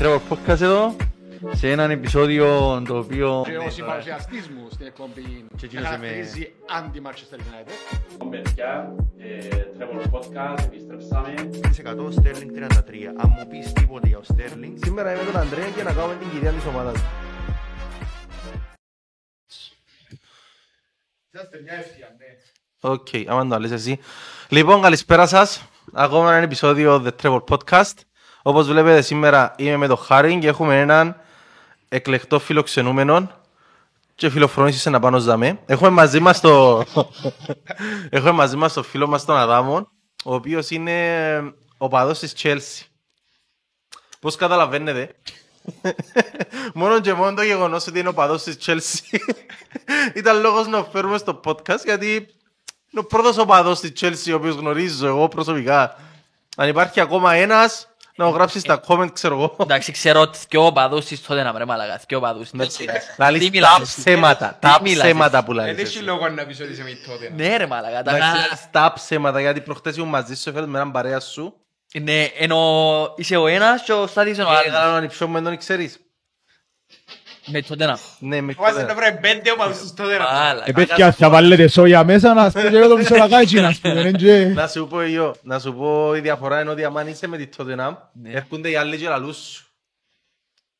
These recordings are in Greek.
Trevor Podcast εδώ σε έναν επεισόδιο το οποίο... Και ο συμπαρουσιαστής μου στην εκπομπή Και εκείνος με είμαι- χαρακτηρίζει αντι-Manchester United. παιδιά, ε, Trevor Podcast, επιστρέψαμε. 100 Sterling 33. Αν μου πεις τίποτε για ο Sterling, Σήμερα είμαι τον Ανδρέα και να κάνουμε την κυρία της ομάδας. Είσαστε μια ευθεία, ναι. Οκ, άμα το λες εσύ. Λοιπόν, καλησπέρα σας. Ακόμα ένα επεισόδιο The Trevor Podcast. Όπως βλέπετε σήμερα είμαι με τον Χάριν και έχουμε έναν εκλεκτό φιλοξενούμενο και φιλοφρόνησης να πάνω ζαμε. Έχουμε μαζί μας το... έχουμε μαζί μας το φίλο μας τον Αδάμον, ο οποίος είναι ο παδός της Chelsea. Πώς καταλαβαίνετε; μόνο και μόνο το γεγονός ότι είναι ο παδός της Chelsea ήταν λόγος να φέρουμε στο podcast γιατί είναι ο πρώτος οπαδός της Chelsea ο οποίος γνωρίζω εγώ προσωπικά. Αν υπάρχει ακόμα ένας να μου γράψεις στα comment ξέρω εγώ. Εντάξει, ξέρω ότι δυο οπαδούς της τότε να βρε μαλακάς, δυο οπαδούς. Να λες Τι τα μιλάς. ψέματα, Τι τα μιλάς. ψέματα που Δεν λες έχει εσύ. λόγο να πεις ότι είσαι με τότε. Ναι ρε μαλακά, τα Εντάξει, γα- λες Τα ψέματα γιατί προχτές ήμουν μαζί σου έφερες με έναν παρέα σου. Ναι, ενώ είσαι ο ένας και ο Στάτης είναι ο Έκανα άλλος. να ανυψιό μου δεν ξέρεις. Με τότε να. Ναι, με Βάζε να βρει πέντε ομάδους στους τότε να Μαλακά. Επέτια θα βάλετε σόγια μέσα να σπείτε και το μισολακάκι να σπείτε. είναι και- Να σου πω εγώ, να σου πω η διαφορά είναι ότι άμα είσαι με τη Tottenham, Ναι. έρχονται οι άλλοι και λαλούς σου.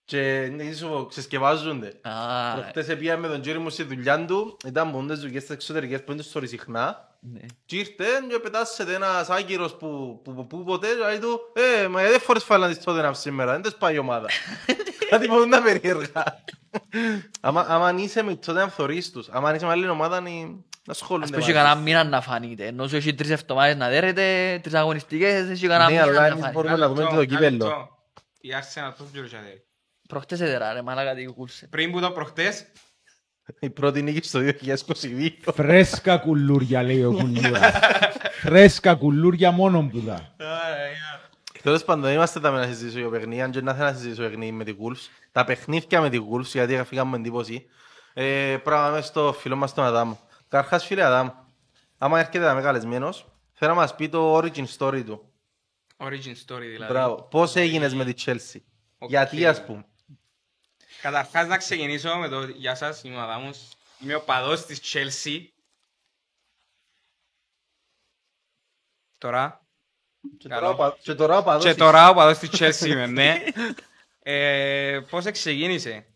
Και ναι, σου ξεσκευάζονται. Α, Προχτές πήγα με τον Τζέρι μου στη δουλειά του, ήταν πόντες δουλειές στις εξωτερικές που είναι στο συχνά. ναι. Και ήρθε και πετάσσεται ένας άγκυρος που, που, που, που ποτέ και λέει του «Ε, μα γιατί φορές φάλαν της Tottenham σήμερα, δεν τες πάει η ομάδα». Κάτι που είναι περίεργα. Άμα άμα είσαι με τη Tottenham θωρείς τους, άμα είσαι με άλλη ομάδα είναι- να Ας ασχολούνται πω έχει μαζί κανένα σου. μήνα να φανείτε. Ενώ σου έχει τρεις εβδομάδες να δέρετε, τρεις αγωνιστικές, έχει κανένα Ναι, μήνα αλλά να εμείς φανεί. μπορούμε να δούμε και το κύπελλο. Η Arsenal πώς γυρίσατε. Προχτές έδερα ρε μαλακά τι κούλσε. Πριν που το προχτές, Η πρώτη νίκη στο 2022. Φρέσκα κουλούρια λέει ο κουλούρα. Φρέσκα κουλούρια μόνο που δα. Τέλος πάντων, είμαστε τα με να συζητήσω για παιχνίδια, αν και να θέλω να συζητήσω παιχνίδι με τη Wolves. Τα παιχνίδια με τη Wolves, γιατί φύγαμε με εντύπωση. Ε, πράγμα μες στο φίλο μας τον Αδάμ. Καταρχάς φίλε Αδάμ, άμα έρχεται να είμαι καλεσμένος, θέλω να μας πει το origin story του. origin story δηλαδή. Μπράβο. Πώς έγινες με τη Chelsea. OK. Γιατί ας πούμε. Καταρχάς να ξεκινήσω με το «Γεια σας, είμαι ο Αδάμος». Είμαι οπαδός της Chelsea. Τώρα. Και Καλό. τώρα οπα- Και τώρα οπαδός Και της- τώρα οπαδός της Chelsea είμαι, ναι. Ε, πώς ξεκίνησε.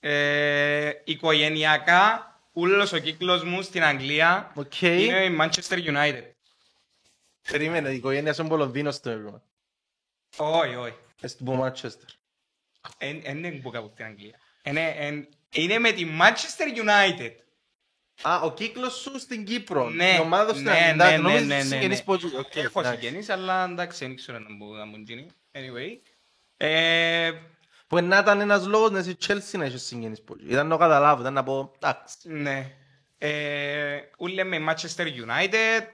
Ε, οικογενειακά, ούλος ο κύκλος μου στην Αγγλία Οκ. είναι η Manchester United. Περίμενε, η οικογένεια σου είναι Πολωνδίνος στο έργο. Όχι, όχι. Έστω από Manchester. Δεν είναι που κάπου στην Αγγλία. Είναι- εν- Είναι με τη Manchester United. Α, ο κύκλος σου στην Κύπρο. Ναι, Η ομάδα του στην ναι, Αγγλία. ναι, Εντάξει, ναι, νόμιζα ναι, ότι ναι, συγγενείς ναι. που- οκ, Έχω εντάξει. συγγενείς, αλλά εντάξει, δεν ξέρω να μου- να μου γίνει. Anyway. Ε, Που να ήταν ένας λόγος να είσαι Chelsea να έχεις συγγενείς που. Ήταν να το καταλάβω, ήταν να πω, εντάξει. Ναι. Ε, ούλε με Manchester United.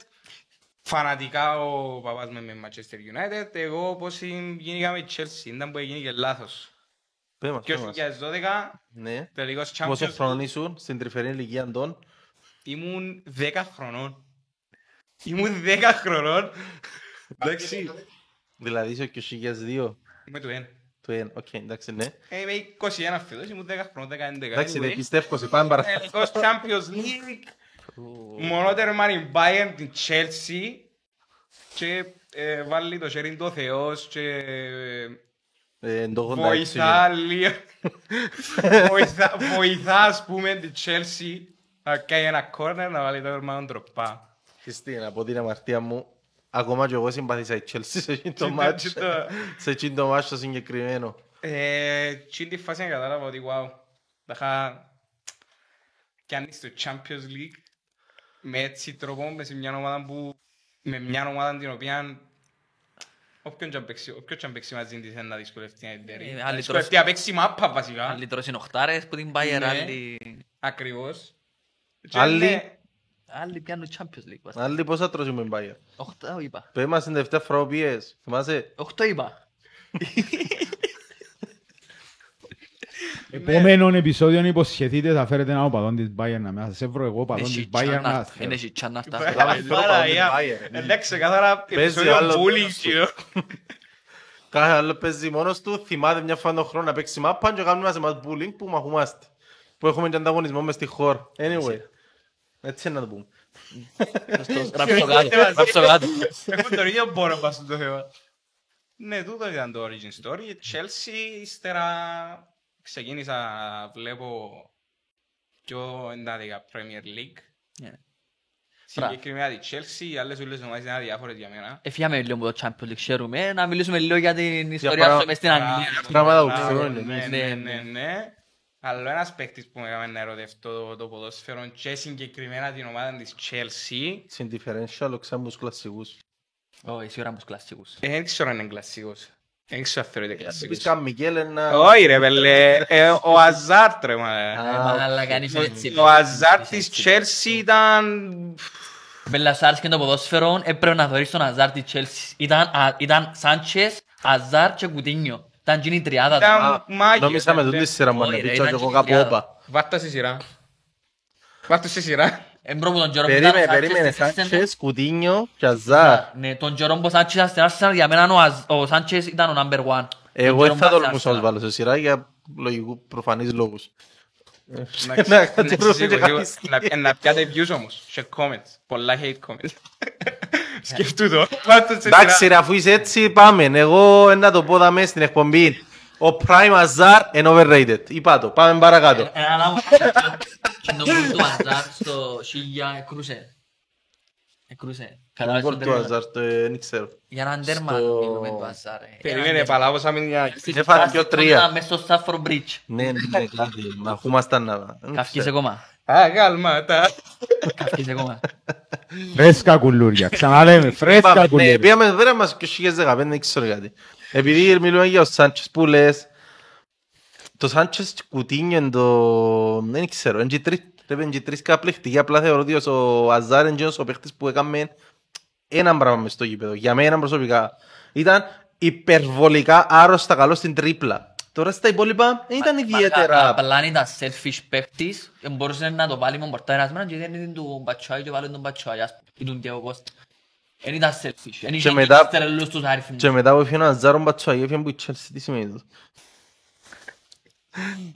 Φανατικά ο παπάς με με Manchester United. Εγώ πώς γίνηκα με Chelsea. Ήταν που έγινε και λάθος. Πες μας, Και πες ο μας. 2012 Ναι. τελικός Πόσο Champions χρόνο ήσουν στην τρυφερή ηλικία των. Ήμουν 10 χρονών. Ήμουν 10 χρονών. Εντάξει. Δηλαδή είσαι ο 2002. Είμαι του ένα. Το ένα. Οκ, εντάξει, ναι. Ε, Είμαι 21 φέτος, ήμουν 10 χρονών, 11. Εντάξει, Anyway. δεν πιστεύω σε πάμε παρακάτω. Τελικός Champions League. Μονότερμα η Bayern την Chelsea και ε, βάλει το χέρι του ο Θεός και Ε, εν το 86, βοηθά λίγο. βοηθά, βοηθά ας πούμε την Chelsea να κάνει ένα corner να βάλει το ερμάνο τροπά. Χριστίνα, από την αμαρτία μου, ακόμα και εγώ συμπαθήσα η Chelsea σε εκείνο το Και το- μάτς. και το- Σε εκείνο το μάτς το συγκεκριμένο. Ε, και τη φάση να κατάλαβα ότι wow, θα είχα κάνει στο Champions League με έτσι τρόπο, με σε μια ομάδα που, με μια ομάδα την οποία όποιον και αν παίξει- όποιον και αν παίξει μαζί της είναι να δυσκολευτεί να την τέρει. Ε, Να άλλοι δυσκολευτεί τρως- να παίξει μάπα βασικά. Άλλοι τρώσουν οχτάρες που την Bayern, Ναι. άλλοι... Ακριβώς. Και Άλλοι- είναι- Άλλοι πιάνουν Champions League. βασικά. Άλλοι πόσα τρώσουμε με Bayern. Οχτώ είπα. Πες μας την τελευταία φορά που πήγες. Θυμάσαι; Οχτώ είπα. Επόμενο επεισόδιο υποσχεθείτε θα φέρετε έναν οπαδόν της Bayern να μέσα. Σε βρω εγώ οπαδόν της Έχει Bayern να τσάνα- σας φέρω. Είναι έχει τσάνα αυτά. Πάρα, φέρω πάρα, παντού για- Bayern. Εντάξει, ξεκάθαρα Παίζει επεισόδιο άλλο bullying. Κάθε άλλο παίζει μόνος του, θυμάται μια φορά τον χρόνο να παίξει μάπα και κάνουμε μας εμάς bullying που μαχούμαστε. Που έχουμε και ανταγωνισμό μες στη χώρα. Anyway, έτσι είναι να το πούμε. Γράψω κάτω, γράψω κάτω. Έχουν το ίδιο πόνο πάνω στο θέμα. Ναι, τούτο ήταν το origin story. Η Chelsea, ύστερα ξεκίνησα να βλέπω πιο εντάτικα Premier League. Ναι. Συγκεκριμένα τη Chelsea, οι άλλες όλες ομάδες είναι αδιάφορες για μένα. Έφυγαμε λίγο από το Champions League, ξέρουμε. Να μιλήσουμε λίγο για την ιστορία παρά- σου μες στην Αγγλία. Πράγματα που Μπράβο, ξέρουν, ναι, ναι, ναι, ναι, ναι. Αλλά ένας παίκτης που με έκανε να ερωτευτώ το- το ποδόσφαιρο και συγκεκριμένα την ομάδα της Chelsea Στην differential, ο ξάμπους κλασσικούς. Όχι, σίγουρα μου κλασσικούς. ε, δεν ξέρω αν είναι κλασσικός. Δεν ξέρω αν θεωρείται Πεις κλασσικός. καν Μικέλ ένα... Όχι ρε πέλε, ε, ο Αζάρτ ρε μα. Ε, Αλλά κάνεις έτσι. Ο Αζάρτ της Chelsea ήταν... Μπέλα, σ' άρεσε και το ποδόσφαιρο, έπρεπε να δωρείς τον Αζάρ της Chelsea. Ήταν, α, ήταν Σάντσες, Αζάρ και Κουτίνιο. Ήταν γίνει η τριάδα του. Ήταν μάγιος. Νόμιζα με τούτη σειρά μου Όχι, να ρε, πίτσω και ήταν εγώ και κάπου τριάδα. όπα. Βάρτα στη σειρά. Βάρτα στη σειρά. Εμπρό μου τον καιρό που ήταν ο Περίμενε, Σάντσες περίμενε. στη Arsenal. Σάντσες, Κουτίνιο και Αζάρ. Ναι, τον καιρό που ο Σάντσες ήταν στην Arsenal, για μένα ο Αζ- ο Σάντσες ήταν ο number one. Εγώ Τον δεν θα καιρό που τολμούσα να τους ήταν βάλω σε σειρά για λογικού προφανείς λόγους. Εντάξει, Να να κάτσω σας και είπα, κάνεις να- ε, Να πιάτε views όμως. Σε comments. Πολλά hate comments. Σκεφτού το. Βάρτα στη σειρά. Εντάξει ρε, αφού είσαι έτσι πάμε. Εγώ να το πω δαμέ στην εκπομπή. Ο Prime Azar είναι overrated. Είπα το. Πάμε παρακάτω. Έναν άλλο και το γκολ του Αζάρ στο Σίγια εκρούσε. Εκρούσε. Κατάλαβες Γκολ τον του τέρμα. Azar, το ε, δεν ξέρω. Για έναν τέρμα Στο- μιλούμε του Αζάρ. ε. Περίμενε, Έναν παλάβωσα με μια... τέρμα. Έφαγε δυο τρία. Ήταν μες στο Stafford Bridge. Ναι, ναι, ναι, κάτι. Μα ακούμασταν να... δεν Καυκείς ξέρω. ακόμα. Αγάλματα. Καυκείς ακόμα. Φρέσκα κουλούρια. Ξαναλέμε, φρέσκα Είπαμε, ναι, κουλούρια. πήγαμε βέβαια μας και 2015, δεν ξέρω γιατί. Επειδή μιλούμε για ο Σάντσες που λες, το Σάντσες κουτίνιο είναι το... δεν ξέρω, είναι και τρεις- πρέπει να είναι και τρεις καπληκτικοί, απλά θεωρώ ότι ο Αζάρ είναι εκείνος ο παίχτης που έκαμε ένα πράγμα μες στο γήπεδο, για μένα προσωπικά. Ήταν υπερβολικά άρρωστα καλό στην τρίπλα. Τώρα στα υπόλοιπα δεν ήταν ιδιαίτερα... Απλά αν ήταν selfish παίκτης, μπορούσες να το βάλει με πορτάρασμένα και δεν ήταν του Μπατσουάι και βάλει τον Μπατσουάι, ας πούμε, ή τον Διego Costa. Δεν ήταν selfish. Δεν είχε μετά- και τρελούς τους αριθμούς. Και μετά που έφυγε ο Αζάρον Μπατσουαγί, έφυγε που η Chelsea, τι σημαίνει το.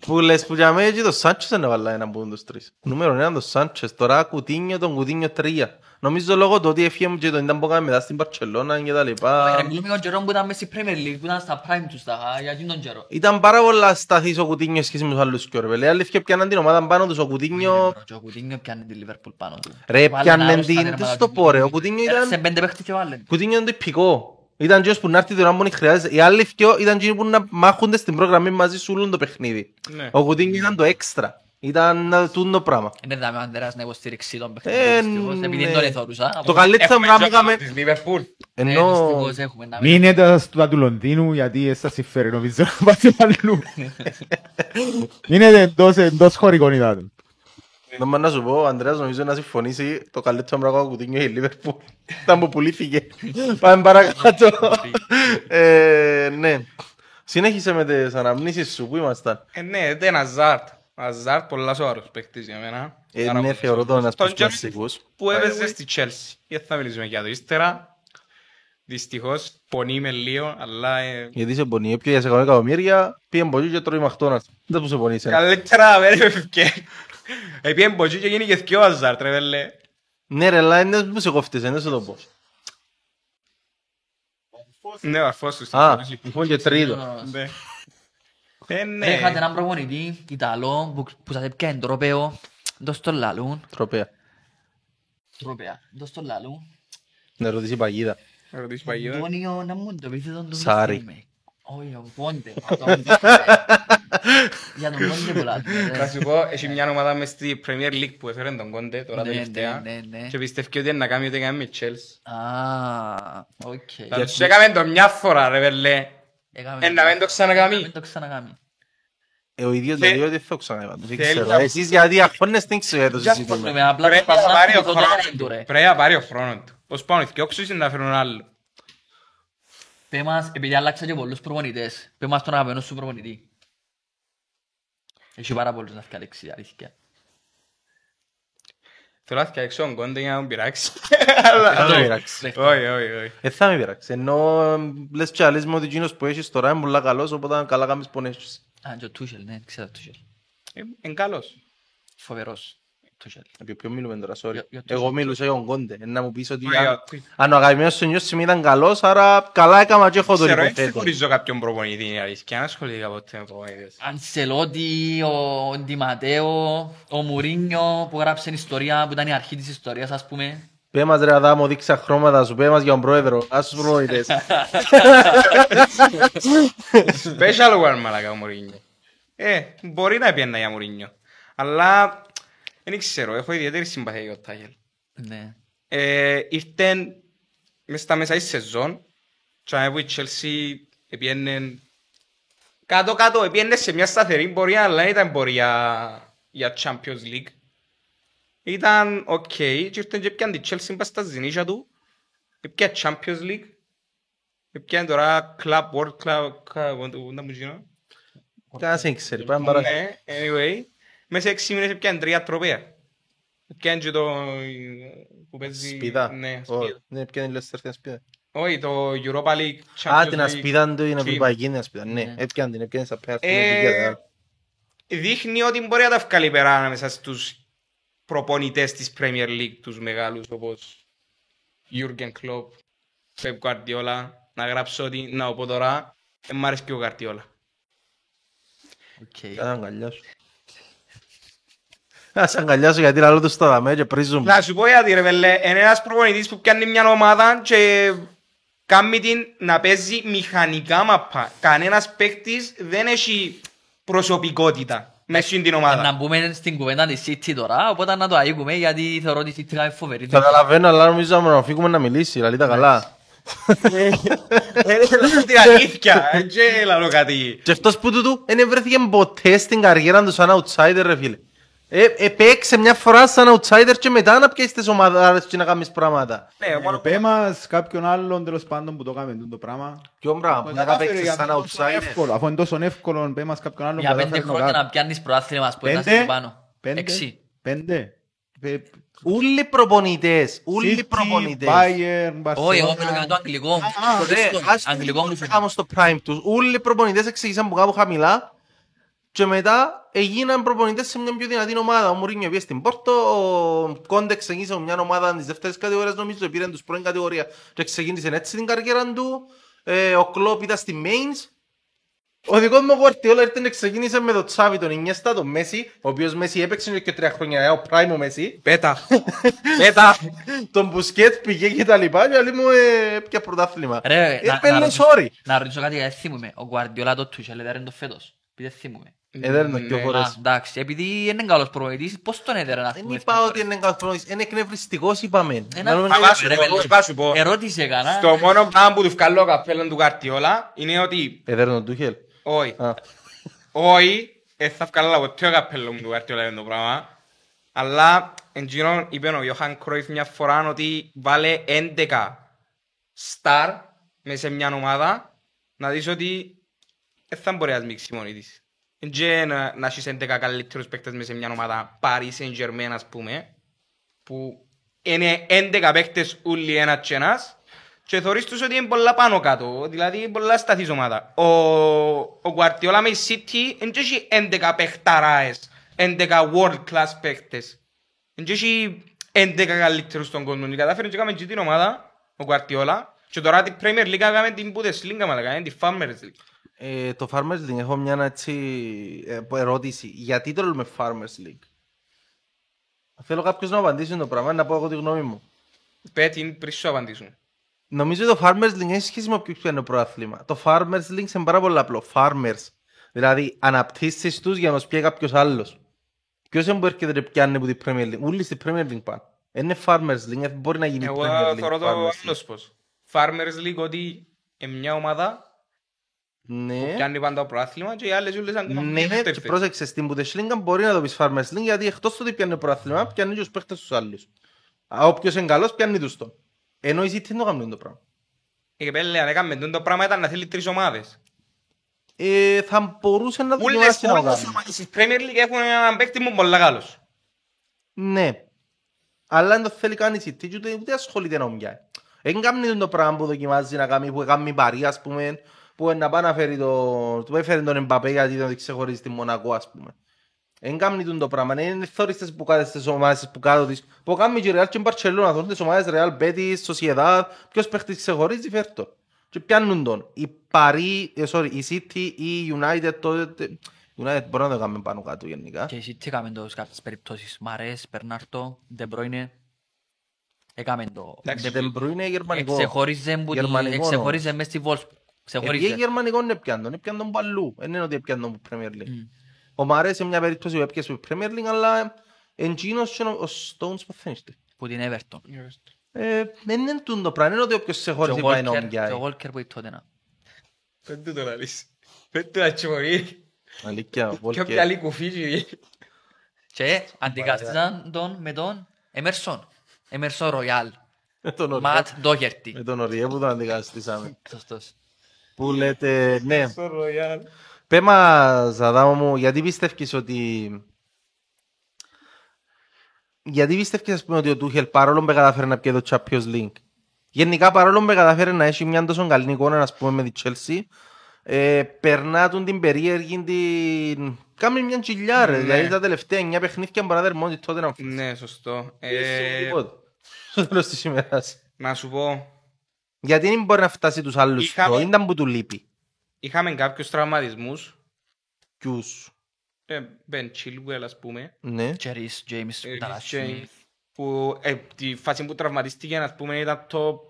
Που λες που για μένα και το Σάντσες να βάλα ένα από τους τρεις. Νούμερο ένα το Σάντσες, τώρα Κουτίνιο τον Κουτίνιο τρία. Νομίζω λόγω του ότι έφυγε και τον ήταν που έκανε μετά στην Παρτσελώνα και τα Ρε, λοιπά. Μιλούμε για τον καιρό που ήταν μέσα στη Premier League, που ήταν στα prime τους, τα- για εκείνον τον καιρό. Ήταν πάρα πολλά σταθής ο Κουτίνιο σχέση με τους άλλους και ρε παιδί. Αλήθεια πιάναν την ομάδα πάνω τους ο Κουτίνιο. Και ο Κουτίνιο πιάνε τη Liverpool πάνω του. Ρε Βάλε πιάναν ένα άρρωστα την, τέρματα τι στο του πω ρε, ο Κουτίνιο. Κουτίνιο Έριξε ήταν... πέντε παίχτες και βάλε. Κουτίνιο είναι τυπικό. Ήταν και που να έρθει την ώρα που δεν χρειάζεται. Οι άλλοι δυο ήταν και που να μάχονται στην πρόγραμμή μαζί σου όλο το παιχνίδι. Ναι. Ο Κουτίνιο ήταν το έξτρα. Ήταν ε, τούτο το πράγμα. Είναι δάμε ο Ανδρέας να υποστηρίξει τον Ε, παιχνίδι. δυστυχώς, Επειδή ναι. δεν τον εθώρουσα. Το καλύτερο Έχουμε πράγμα και έκαμε... της Liverpool. Ναι, Ενώ... δυστυχώς έχουμε να μην- Μείνετε στα του Λονδίνου γιατί εσά συμφέρει νομίζω να πάτε αλλού. Μείνετε εντός, εντός χωρικών υδάτων. Δεν μπορώ να σου πω, ο Ανδρέας νομίζω να συμφωνήσει το καλύτερο πράγμα που κουτίνιο η Λίβερπουλ. Ήταν που πουλήθηκε. Πάμε παρακάτω. Ε, Ναι. Συνέχισε με τις αναμνήσεις σου, πού ήμασταν; Ε, ναι, ήταν Αζάρτ. Αζάρτ πολλά σοβαρός παίκτης για μένα. Ε, Πάρα ναι, πολύ θεωρώ τον ένας Τον από τους καιρό κλασσικούς. Που έπαιζε στη Chelsea. Γιατί θα μιλήσουμε για το ύστερα. Δυστυχώς πονεί με λίγο, αλλά... ε, Γιατί σε πονεί, έπια για σε κανένα εκατομμύρια, πήγε από εκεί και τρώει μαχτώνας. Δεν που σε πονεί εσένα. Καλύτερα να μην έφευκε. Επίεν ποτσί και γίνει και θκυο Αζάρτ, ρε βέλε. Ναι ρε, αλλά είναι που σε κόφτες, δεν σου το πω. Ναι, ο αρφός του. στην Α, Chelsea. λοιπόν και τρίτο. Ναι. Ε, ναι. Ρε, Είχατε έναν προπονητή, Ιταλό, που- που σας έπιανε τρόπαιο, δώσ' το λαλούν. Τροπέα. Τρόπαια, δώσ' το λαλούν. Να ρωτήσει η παγίδα. Να ρωτήσεις παγίδα. Αντώνιο, να μου το πεις τον τον Σάρι. πιστεύουμε. Όχι, ο Πόντε. ο Πόντε. Για τον Πόντε πολλά. Θα σου πω, έχει μια ομάδα μες στη Premier League που έφερε τον Κόντε τώρα Ναι, τελευταία ναι, ναι, ναι. και πιστεύει ότι είναι να κάνει ό,τι έκανε με Chelsea. Α, οκ. Θα τους έκαμε το μια φορά ρε βέλε. Έκαμε- Ε, να μην το ξανακάμει. Να μην το ξανακάμει. Ε, ο ίδιος Θε- το λέει ότι θα το ξανακάνω. Δεν θέλει ξέρω. να- Εσείς γιατί αγχώνεστε, δεν ξέρω το Για συζητούμε. αυτό, με απλά Πρέπει να προσπαθώ να πάρει ο θυμηθώ το χρόνος talent του. του, ρε. Πρέπει να πάρει ο χρόνος του. Ως πάνω και όξους είναι να φέρουν άλλο. Πες μας, επειδή άλλαξα και πολλούς προπονητές, πες μας τον αγαπημένο σου προπονητή. Έχει πάρα πολλούς να φτιάξει αλήθεια. Θέλω να φτιάξω τον κόντε για να τον πειράξει. Δεν θα με Αλλά- πειράξει. Όχι, όχι, όχι. Δεν θα με πειράξει. Ενώ λες και άλλες με ότι εκείνος που έχεις τώρα είναι πολλά καλός, οπότε καλά κάνεις που έχεις. Α, και ο Τούσελ, ναι, ξέρω το Τούσελ. Ε, Είναι καλός. Φοβερός. Τούσελ. Για ποιο μιλούμε τώρα, sorry. Για- για το- Εγώ μιλούσα για τον Κόντε. Ε, Να μου πεις ότι Όχι, αν- όχι. αν ο αγαπημένος σου νιώσει ήταν καλός, άρα καλά έκαμα και έχω τον Ξέρω, δεν υποθέτω. χωρίζω κάποιον προπονητή, είναι αλήθεια. Αν ασχολήθηκα ποτέ με προπονητές. Ανσελότη, ο Ντιματέο, ο Μουρίνιο που γράψε ιστορία που ήταν η αρχή της ιστορίας ας πούμε. Πέ μας ρε Αδάμο, δείξα χρώματα σου, πέ μας για τον πρόεδρο. Ας τους προπονητές. Special one μαλακά ο Μουρίνιο. Ε, μπορεί να πιέννα για Μουρίνιο. Αλλά, δεν ξέρω, έχω ιδιαίτερη συμπαθία για τον Τάγελ. Ναι. Ε, ήρθε μες στα μέσα της σεζόν και αν η Chelsea επιένε κάτω κάτω, επιένε σε μια σταθερή πορεία αλλά δεν ήταν πορεία για Champions League. Ήταν οκ και ήρθε και πιάνε τη Chelsea πας στα ζηνίσια του έπιανε Champions League έπιανε τώρα Club World Club Club, να μου γίνω Κανένας δεν ξέρει, πάμε παρά. ναι, anyway, μέσα σε έξι μήνες έπιανε τρία τροπέα. Έπιανε και το... που παίζει... Σπίδα. Ναι, Ω, σπίδα. Ναι, πιάνει η Leicester την ασπίδα. Όχι, το Europa League Champions Α, την League. ασπίδα του είναι Team. ευρωπαϊκή την ασπίδα. Ναι, Ναι. έπιανε την, έπιανε στα πέρα. στην Ε, Εθνική, ε. Δείχνει ότι μπορεί να τα βγάλει πέρα ανάμεσα στους προπονητές της Premier League, τους μεγάλους όπως Jurgen Klopp, Pep Guardiola. Να γράψω ότι, να πω τώρα, δεν μ' αρέσει και ο Guardiola. Ok. Κάνε αγκαλιάς σου. Ας αγκαλιάσω γιατί λαλό του στα δαμέ και πρίζουν. Να σου πω γιατί ρε πελλέ, είναι ένας προπονητής που πιάνει μια ομάδα και κάνει την να παίζει μηχανικά μαπά. Κανένας παίκτης δεν έχει προσωπικότητα μέσα στην την Να ομάδα. μπούμε στην κουβέντα της City τώρα, οπότε να το αγγούμε γιατί θεωρώ ότι η City είναι φοβερή. Καταλαβαίνω, αλλά νομίζω να φύγουμε να μιλήσει, δηλαδή τα καλά. Ε, Λέω την αλήθεια, ε, και λαλώ κάτι. Και αυτός που τούτου δεν βρέθηκε ποτέ στην καριέρα του σαν outsider ρε φίλε. Ε, επέξε μια φορά σαν outsider και μετά να πιέσεις τις ομάδες και να κάνεις πράγματα. Ναι, μόνο Πέ μας κάποιον άλλον τέλος πάντων που το έκαμε το πράγμα. Ποιο πράγμα, που να Κατάφερε, παίξεις για σαν να είναι τόσο outsider. εύκολο. Αφού είναι τόσο εύκολο, πέ μας κάποιον άλλον Για που πέντε κατάφερε να χρόνια κάνει. να πιάνεις προάθλημα ας πούμε, να Πέντε, είσαι πάνω. πέντε, Έξι. πέντε; Πέ- Ούλοι προπονητές, ούλοι City, προπονητές. Bayern, Όχι, εγώ Barcelona. μιλώ για το αγγλικό. Το Ρε, δίσκο, ας το Αγγλικό δούμε μου κάπου στο prime τους. Όλοι οι προπονητές εξήγησαν που κάπου χαμηλά και μετά έγιναν προπονητές σε μια πιο δυνατή ομάδα. Ο Μουρίνιο πήγε στην Πόρτο, ο Κόντε ξεκίνησε με μια ομάδα της δεύτερης κατηγορίας νομίζω, πήρε τους πρώην κατηγορία και ξεκίνησε έτσι την καριέρα του. Ε, ο Κλόπ ήταν στη Mainz. Ο δικός μου Γουαρτιόλα ήρθε και ξεκίνησε με τον Τσάβη, τον Ινιέστα, τον Μέση, ο οποίος Μέση έπαιξε και τρία χρόνια, ε, ο Prime ο Μέση. πέτα. Πέτα. Τον Μπουσκέτ πήγε και τα λοιπά και άλλη μου ε, πια πρωτάθλημα. Ρε, Ε, να- πέλε, να ρωτήσω- sorry. Να ρωτήσω κάτι, δεν θυμούμαι. Ο Guardiola το Tuchel έδερε το φέτος. Πει δεν θυμούμαι. Ε, δεν είναι δυο Ναι. Α, φορές. εντάξει, επειδή είναι καλός προπονητής, πώς τον έδερε να Δεν πούμε. είπα ότι είναι καθόλου, είναι εκνευριστικός είπαμε. Ένα- Μάλλον Θα είναι- βάσου ρε, πω, βέλε. θα σου πω. Ερώτηση έκανα. Στο μόνο πράγμα που του βγάλω καπέλον του Καρτιόλα είναι ότι Έδερε τον Τούχελ. όχι. Α. Όχι, δεν θα βγάλω ποτέ ο καπέλο μου του Καρτιόλα για το πράγμα. Αλλά εν γίνον είπε ο Ιωχάν Κρόιφ μια φορά ότι βάλε 11 στάρ μέσα σε μια ομάδα να δεις ότι δεν θα μπορεί να σμίξει μόνη της. Εν και να, να έχεις 11 καλύτερους παίκτες μέσα σε μια ομάδα Paris Saint Germain ας πούμε που είναι 11 παίκτες όλοι ένας και ένας και θεωρείς τους ότι είναι πολλά πάνω κάτω, δηλαδή είναι πολλά σταθής ομάδα. Ο, ο Guardiola με η City δεν έχει 11 παιχταράες, 11 world class παίκτες. Δεν έχει 11 καλύτερους στον κόσμο. Και κατάφερε και έκαμε και την ομάδα, ο Guardiola, και τώρα την Premier League έκαμε την Bundesliga, μα έκαμε την Farmers League. Ε, το Farmers League, έχω μια έτσι ε, ερώτηση. Γιατί το λέμε Farmers League; Θέλω κάποιος να απαντήσει το πράγμα, να πω εγώ τη γνώμη μου. Πέ την πριν σου απαντήσουν. Νομίζω ότι το Farmers League έχει σχέση με ποιο είναι το πρόαθλημα. Το Farmers League είναι πάρα πολύ απλό. Farmers. Δηλαδή αναπτύσσεις τους για να σου πιέει κάποιος άλλος. Ποιος δεν μπορεί έρχεται και πιάνει από την Premier League; Όλοι στη Premier League πάνε. Είναι Farmers League, δεν μπορεί να γίνει Εγώ Premier League. θεωρώ το Farmers League. άλλος πώς. Farmers League ότι είναι μια ομάδα Ναι. πιάνει πάντα το προάθλημα και οι άλλες όλες ακόμα Ναι, δεύτερη και θέση. πρόσεξε, στην Bundesliga μπορεί να το πεις Farmers League γιατί εκτός του ότι πιάνει προάθλημα, πιάνει και τους παίχτες τους άλλους. Α, Όποιος είναι καλός πιάνει τους τον. Ενώ η City δεν το κάνουν το πράγμα. Και πέλε, αν έκαμε τούτο το πράγμα ήταν να θέλει τρεις ομάδες. Ε, θα μπορούσε να Όλες δοκιμάσει να το όλες οι κάνει. ομάδες της Premier League έχουν έναν παίκτη μου πολλά καλός. Ναι. Αλλά δεν το θέλει καν η City και ούτε, ούτε ασχολείται να ομιά. Δεν κάνει το πράγμα που δοκιμάζει να κάνει, που κάνει παρή, ας πούμε, που να πάει να φέρει το, που έφερε τον Εμπαπέ γιατί τον ξεχωρίζει τη Μονακό, ας πούμε. Δεν κάνει το πράγμα, δεν θωρείς τις που κάτω στις ομάδες που κάτω της. Που κάνει και η Real και η Μπαρτσελώνα, θωρούν τις ομάδες Real, Betis, Sociedad, ποιος παίχτης ξεχωρίζει, φέρ' το. Και πιάνουν τον. Η Παρή, ε, sorry, η City, η United, τότε, η United μπορεί να το κάνουμε πάνω κάτω γενικά. Και εσύ τι έκαμε το σε κάποιες περιπτώσεις. Μαρές, Περνάρτο, Ντεμπρόινε. Έκαμε το. Εντάξει, De Bruyne γερμανικό. Εξεχώριζε που τη- Γερμανικό, εξεχώριζε μες στη Wolfsburg. Επειδή Ξεχώριζε. γερμανικό είναι πιάντον, είναι πιάντον παλού. Δεν είναι ότι πιάντον που Premier League. Μμ. Ο Μαρές σε μια περίπτωση που έπιασε που Premier League, αλλά εντζίνος και ο Stones παθαίνεστε. Που την Everton. Ε, Δεν είναι τούτο το πράγμα, είναι ότι όποιος σε Και ο χώριζε πάει να Walker- ομοιάει. και ο Walker που η Tottenham. Δεν του το λαλείς. Δεν του τα τσιμωρεί. Αλήθεια, ο Πιο Walker. πιαλή κουφί. Και αντικαθίσαν τον με τον Emerson. Emerson Royal. Με τον Οριέ- Ματ Doherty. Με τον Οριέ που τον αντικαταστήσαμε. Σωστός. Που λέτε, ναι. Στο Royal. Πέ μας, Αδάμο μου, γιατί πιστεύεις ότι... Γιατί πιστεύεις, ας πούμε, ότι ο Τούχελ παρόλο που κατάφερε να πιει το Champions League, γενικά παρόλο που κατάφερε να έχει μια τόσο καλή εικόνα, ας πούμε, με τη Chelsea, ε, περνά τον την περίεργη την... Κάμε μια τσιλιά, ρε, Ναι. δηλαδή τα τελευταία 9 παιχνίδια μπορεί να δει μόνο τότε να Ναι, σωστό. Ε, Ε, Στο τέλος της ημέρας. Να σου πω, Γιατί δεν μπορεί να φτάσει τους άλλους Είχαμε- πιο, ήταν που του λείπει. είχαμε κάποιους τραυματισμούς. Ποιους, Ε, Ben Chilwell, ας πούμε. ναι. Και Rhys James Ε, ήταν Rhys άσχημη. James, Που ε, τη φάση που τραυματίστηκε, ας πούμε, ήταν το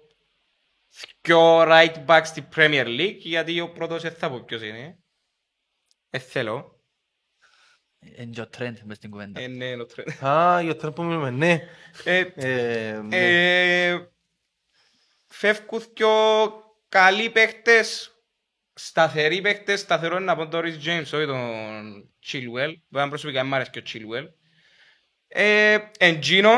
πιο right back στη Premier League, γιατί ο πρώτος δεν θα πω ποιος είναι. Ε, θέλω. Είναι και ο Trent μες στην κουβέντα. Ε, ναι, ο Trent. Α, για τώρα που μιλούμε, ναι. Ε, Ε, ναι. Ε, φεύγουν πιο καλοί παίχτες, σταθεροί παίχτες, σταθερό είναι να πω τον Rhys James, όχι τον Chilwell. Βέβαια προσωπικά μου αρέσει και ο Chilwell. Ε, εν τζίνο,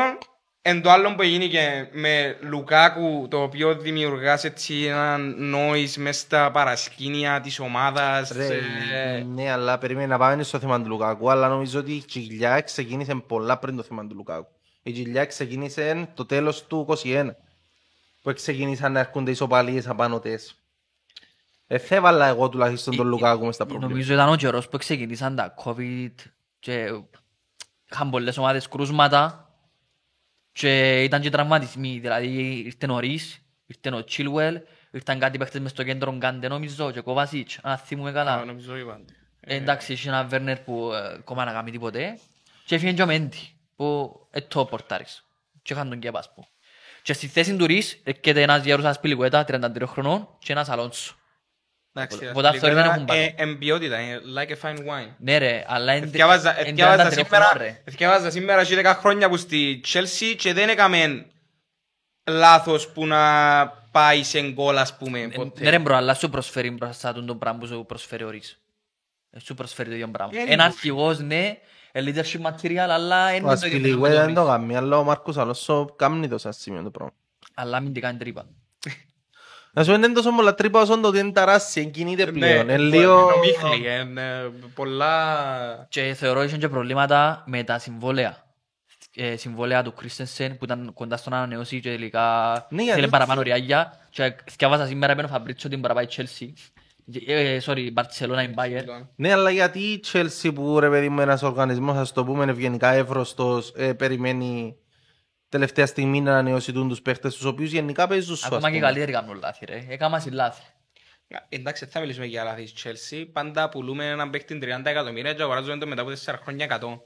εν το άλλο που έγινε και με Λουκάκου, το οποίο δημιουργάς έτσι ένα noise μες στα παρασκήνια της ομάδας. Ρε, ε, ναι, αλλά περίμενε να πάμε στο θέμα του Λουκάκου, αλλά νομίζω ότι η κοιλιά ξεκίνησε πολλά πριν το θέμα του Λουκάκου. Η κοιλιά ξεκίνησε το τέλος του 21, που ξεκίνησαν να έρχονται ισοπαλίες απάνω τες. Ε, θα έβαλα εγώ τουλάχιστον τον Ε, Λουκάκου μες στα προβλήματα. Νομίζω ήταν ο καιρός που ξεκινήσαν τα COVID και είχαν πολλές ομάδες κρούσματα και ήταν και τραυματισμοί. Δηλαδή ήρθε ο Ρις, ήρθε ο Chilwell, ήρθαν κάτι παίχτες μες στο κέντρο Γκάντε νομίζω και ο Κοβασίτς, αν θυμούμε α, καλά. νομίζω είπαν. Ε, Εντάξει, είχε έναν Βέρνερ που ε, ακόμα να κάνει τίποτε και έφυγε και ο Μέντι που είναι το πορτάρις και είχαν τον Κέπα ας πούμε. Και στη θέση του Ρις έρχεται ένας γέρος Ασπιλικουέτα 33 χρονών και ένας Αλόνσο. Εντάξει, Οπότε αυτό δεν έχουν ε, πάρει. εμπειότητα, είναι like a fine wine. Ναι ρε, αλλά είναι Εθιάβαζα είναι εθιάβαζα 33 σήμερα, χρονών, ρε. εθιάβαζα σήμερα και 10 χρόνια που στη Chelsea και δεν έκαμε λάθος που να πάει σε γκολ ας πούμε Ναι ρε ποτέ. μπρο, αλλά σου προσφέρει μπροστά του τον πράγμα που σου προσφέρει ο Ρης. Ε, Σου προσφέρει το ίδιο πράγμα. Ε, Ένα αρχηγός, ναι, ε, leadership material, αλλά είναι Ο το ίδιο με Ασπιλιγουέτα τον δεν το Ρης. κάνει, αλλά ο Μάρκος Αλόσο κάνει το σαν σημείο το πράγμα. Αλλά μην την κάνει τρύπα. Να σου είναι τόσο πολλά τρύπα όσο το ότι είναι ταράσσι, κινείται πλέον. Ναι, Είναι λίγο... νομίχλη, είναι πολλά... Και θεωρώ είχε και προβλήματα με τα συμβόλαια. Ε, συμβόλαια του Κρίστενσεν που ήταν κοντά στο να ανανεώσει και τελικά Ναι, γιατί- θέλει παραπάνω ριάγια. Και θυκάβασα σήμερα επένω Φαμπρίτσο την παραπάει Chelsea. Ε, sorry, Barcelona η Bayern. Ναι, αλλά γιατί η Chelsea που ρε παιδί μου ένας οργανισμός, ας το πούμε ευγενικά εύρωστος, ε, περιμένει τελευταία στιγμή να ανανεώσει τούν τους παίχτες τους οποίους γενικά παίζουν σου, ας Ακόμα και πούμε. καλύτεροι κάνουν λάθη ρε. Έκαμα σε λάθη. Εντάξει, θα μιλήσουμε για λάθη της Chelsea. Πάντα πουλούμε έναν παίκτη 30 εκατομμύρια και αγοράζουμε το μετά από 4 χρόνια 100.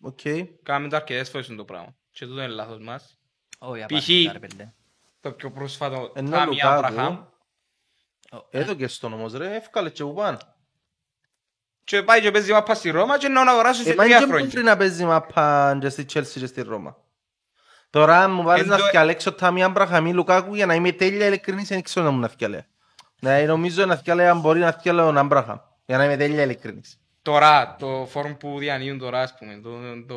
Οκ. Κάναμε το αρκετές φορές το πράγμα. Και τούτο είναι λάθος μας. Όχι, Π.χ. απαραίτητα, ρε παιδί. Το πιο πρόσφατο Ενώ Τάμι Λουκάκου- Άμπραχαμ. Έδω και στον όμως ρε, εύκαλε και που πάνε. Και πάει και παίζει μάπα στη Ρώμα και να αγοράσει σε Ε, μα τρία είναι και χρόνια. πριν να παίζει μαπά και στη Chelsea και στη Ρώμα. Τώρα αν μου βάλεις Εν να το- φτιαλέξω τα μία μπραχαμή Λουκάκου για να είμαι τέλεια ειλικρινής δεν ξέρω να μου να φτιαλέ. Ναι, νομίζω να φτιαλέ αν μπορεί να φτιαλέ τον Άμπραχαμ. Για να είμαι τέλεια ειλικρινής. Τώρα, το φόρμ που διανύουν τώρα, ας πούμε, το, το...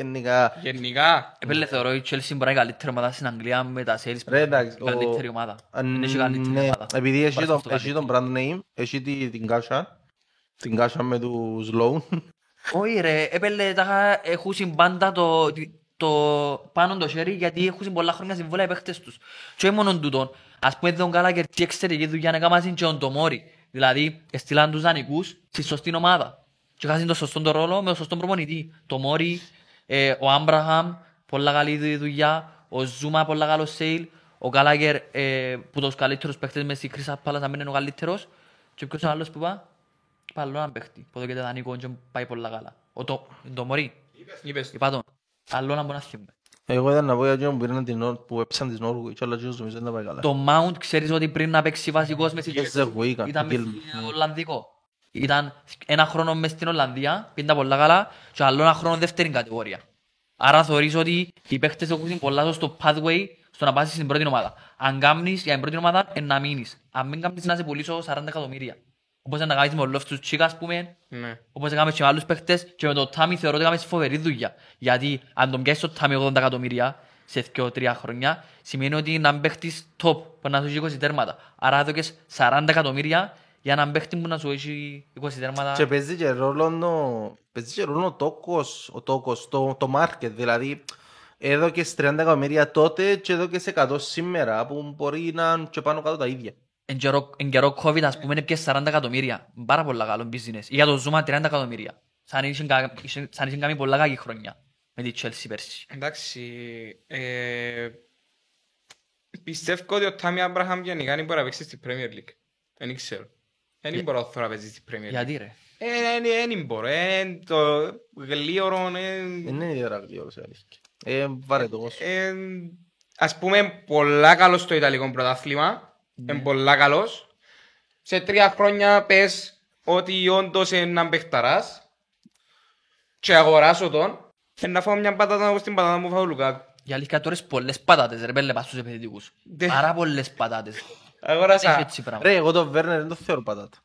Γενικά. γενικά, Επέλε θεωρώ η Chelsea μπορεί να είναι η καλύτερη ομάδα στην Αγγλία με τα sales Ρε, εντάξει, η καλύτερη ο- ομάδα. Αν- Δεν έχει καλύτερη ναι, ομάδα. Επειδή έχει Μπορεί τον, αυτό το έχει τον καλύτερο. brand name, έχει τη- την κάσα, την κάσα με τους loan. Όχι ρε, έπαιρνε τα έχουν πάντα το... το πάνω το χέρι γιατί έχουν πολλά χρόνια συμβόλαια οι παίχτες τους. Και όχι μόνο τούτον, ας πούμε τον Γκάλαγκερ τι εξαιρετική δουλειά να κάνουν και τον Τομόρι. Δηλαδή, έστειλαν τους δανεικούς στη σωστή ομάδα. Και χάσουν το σωστό το ρόλο με τον σωστό προπονητή. Το Μόρι, ε, ο Άμπραχαμ, πολλά καλή δουλειά, ο Ζούμα, πολλά καλό σέιλ, ο Γκάλαγκερ ε, που τους καλύτερους παίχτες μες στη Κρίστα Πάλας να μην είναι ο καλύτερος. Και ποιος είναι ο άλλος που πάει, πάει άλλο έναν παίχτη, που εδώ και δανεικό και πάει πολλά καλά. Ο το, το Μωρί, Είπες. είπα τον, άλλο να μπορώ να θυμούμε. Εγώ ήταν να πω για εκείνον που πήραν την Νόρ- που έψαν της Νόρβου και όλα εκείνος νομίζω δεν τα πάει καλά. Το Mount ξέρεις ότι πριν να παίξει βασικός μες στη Yes, the way, ήταν ήταν μες Gilman. στην Ολλανδικό. Ήταν ένα χρόνο μες στην Ολλανδία, πήγαινε τα πολλά καλά και άλλο ένα χρόνο δεύτερη κατηγορία. Άρα θεωρείς ότι οι παίχτες έχουν πολλά στο pathway στο να πάσεις στην πρώτη ομάδα. Αν κάνεις για την πρώτη ομάδα, ε, να μείνεις. Αν μην κάνεις να σε πουλήσω 40 εκατομμύρια. Όπως να κάνεις με ο Loftus Cheek, ας πούμε, Ναι. όπως έκαμε και με άλλους παίχτες και με το Τάμι θεωρώ ότι έκαμε φοβερή δουλειά. Γιατί αν τον πιάσεις το Τάμι 80 εκατομμύρια σε 2-3 χρόνια, σημαίνει ότι είναι έναν παίχτης top που να σου έχει 20 τέρματα. Άρα έδωκες 40 εκατομμύρια για έναν παίχτη που να σου έχει 20 τέρματα. Και παίζει και ρόλο το- παίζει και ρόλο ο τόκος, ο τόκος, το, το market, δηλαδή εδώ και 30 εκατομμύρια τότε και εδώ και σε 100 σήμερα που μπορεί να είναι και πάνω κάτω τα ίδια. Εν καιρό- Εν καιρό COVID ας πούμε είναι πια 40 εκατομμύρια. Πάρα πολλά καλό business. Ή Για το Zuma 30 εκατομμύρια. Σαν είχε κα- είχε- σαν είχε κάνει πολλά κακή χρονιά με τη Chelsea πέρσι. Εντάξει, ε, πιστεύω ότι ο Τάμι Άμπραχαμ γενικά δεν μπορεί να παίξει στην Premier League. Δεν ξέρω. Δεν μπορώ να θέλω να παίζεις στην Premier League. Γιατί ρε; Ε, Δεν μπορώ. ε, Το γλίωρο ε, Δεν είναι ιδιαίτερα γλυόρος η αλήθεια. Ε, βαρετός. ε, ας πούμε πολλά καλός στο Ιταλικό πρωτάθλημα. Είναι πολλά καλός. Σε τρία χρόνια πες ότι όντως είναι έναν παιχταράς και αγοράσω τον ε, να φάω μια πατάτα όπως την πατάτα μου φάω ο Λουκάκου. Η αλήθεια τώρα είναι πολλές πατάτες ρε πέλε πας στους επιθετικούς. Δε- Πάρα πολλές πατάτες. Έχει Αγοράσα έτσι πράγμα. Ρε, εγώ το Βέρνερ δεν το θεωρώ πατάτα.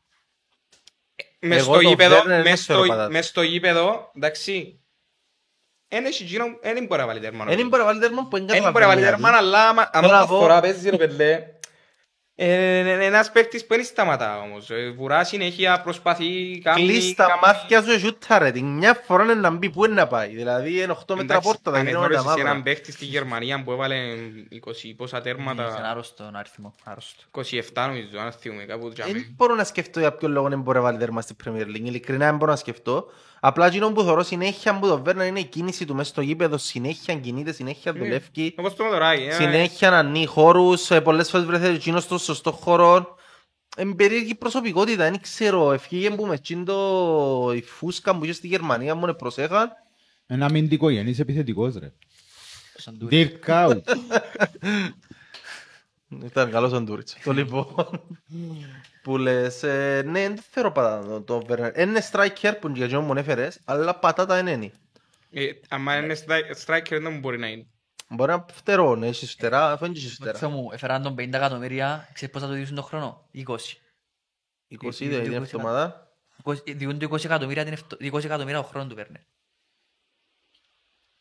μες Εγώ στο το γήπεδο, Βέρνερ δεν μες το θεωρώ στο- πατάτα. μες στο γήπεδο, εντάξει, εν έχει εκείνο- εν μπορεί να βάλει τέρμα. Δεν μπορεί να βάλει τέρμα που δεν Εν μπορεί να βάλει καταλαβαίνει. τέρμα, αλλά άμα- άμα Τώρα το πω- φορά παίζει ρε πελέ, ε, είναι ένας παίκτης που δεν σταματά όμως. Ε, Βουρά συνέχεια, προσπαθεί, κάνει... Κλείς τα κάνει- μάτια σου και σούτα ρε. Την μια φορά είναι να μπει που είναι να πάει; Δηλαδή είναι 8 μέτρα Εντάξει, πόρτα. τα αν γυρνάμε τα εγνώρισες έναν μαύρα. παίκτη στη Γερμανία που έβαλε 20 πόσα Είναι τέρματα, άρρωστο αριθμό. Άρρωστο. 27 νομίζω, αν θυμούμε κάπου τζάμε. Δεν μπορώ να σκεφτώ για ποιο λόγο δεν μπορεί να βάλει τέρμα στην Premier League. Ειλικρινά δεν μπορώ να σκεφτώ. Απλά εκείνο που θεωρώ συνέχεια που το Βέρνερ είναι η κίνηση του μέσα στο γήπεδο. Συνέχεια κινείται, συνέχεια δουλεύει. Όπως το Μαδωράκη, ε, Συνέχεια να ανοίγει χώρους. ε, Πολλές φορές βρέθηκε εκείνος στο σωστό χώρο. Είναι περίεργη προσωπικότητα. Δεν ξέρω. Ευχήγε που με εκείνο το- η φούσκα που είχε στη Γερμανία μου προσέχαν. Ένα αμυντικό γενής επιθετικός ρε. Σαν τούτο. Dirk Out. Ήταν καλός ο Ντούριτς. Το λοιπόν. Που λες, ε, ναι, δεν θέλω πατάτα το- το Βέρνερ. Είναι striker που για εκείνον μου έφερες, αλλά πατάτα δεν είναι. ε, άμα είναι stri- striker δεν μπορεί να είναι. Μπορεί να φτερώ, ναι, έχεις φτερά, αφού είναι και έχεις Θεό φτερά. μου, έφεραν τον 50 εκατομμύρια, ξέρεις πώς θα το διούσουν τον χρόνο; 20. 20 Ε, δηλαδή την ε, εβδομάδα. 20 Διούν το 20 εκατομμύρια την ευτο- 20 εκατομμύρια ο χρόνος του παίρνει.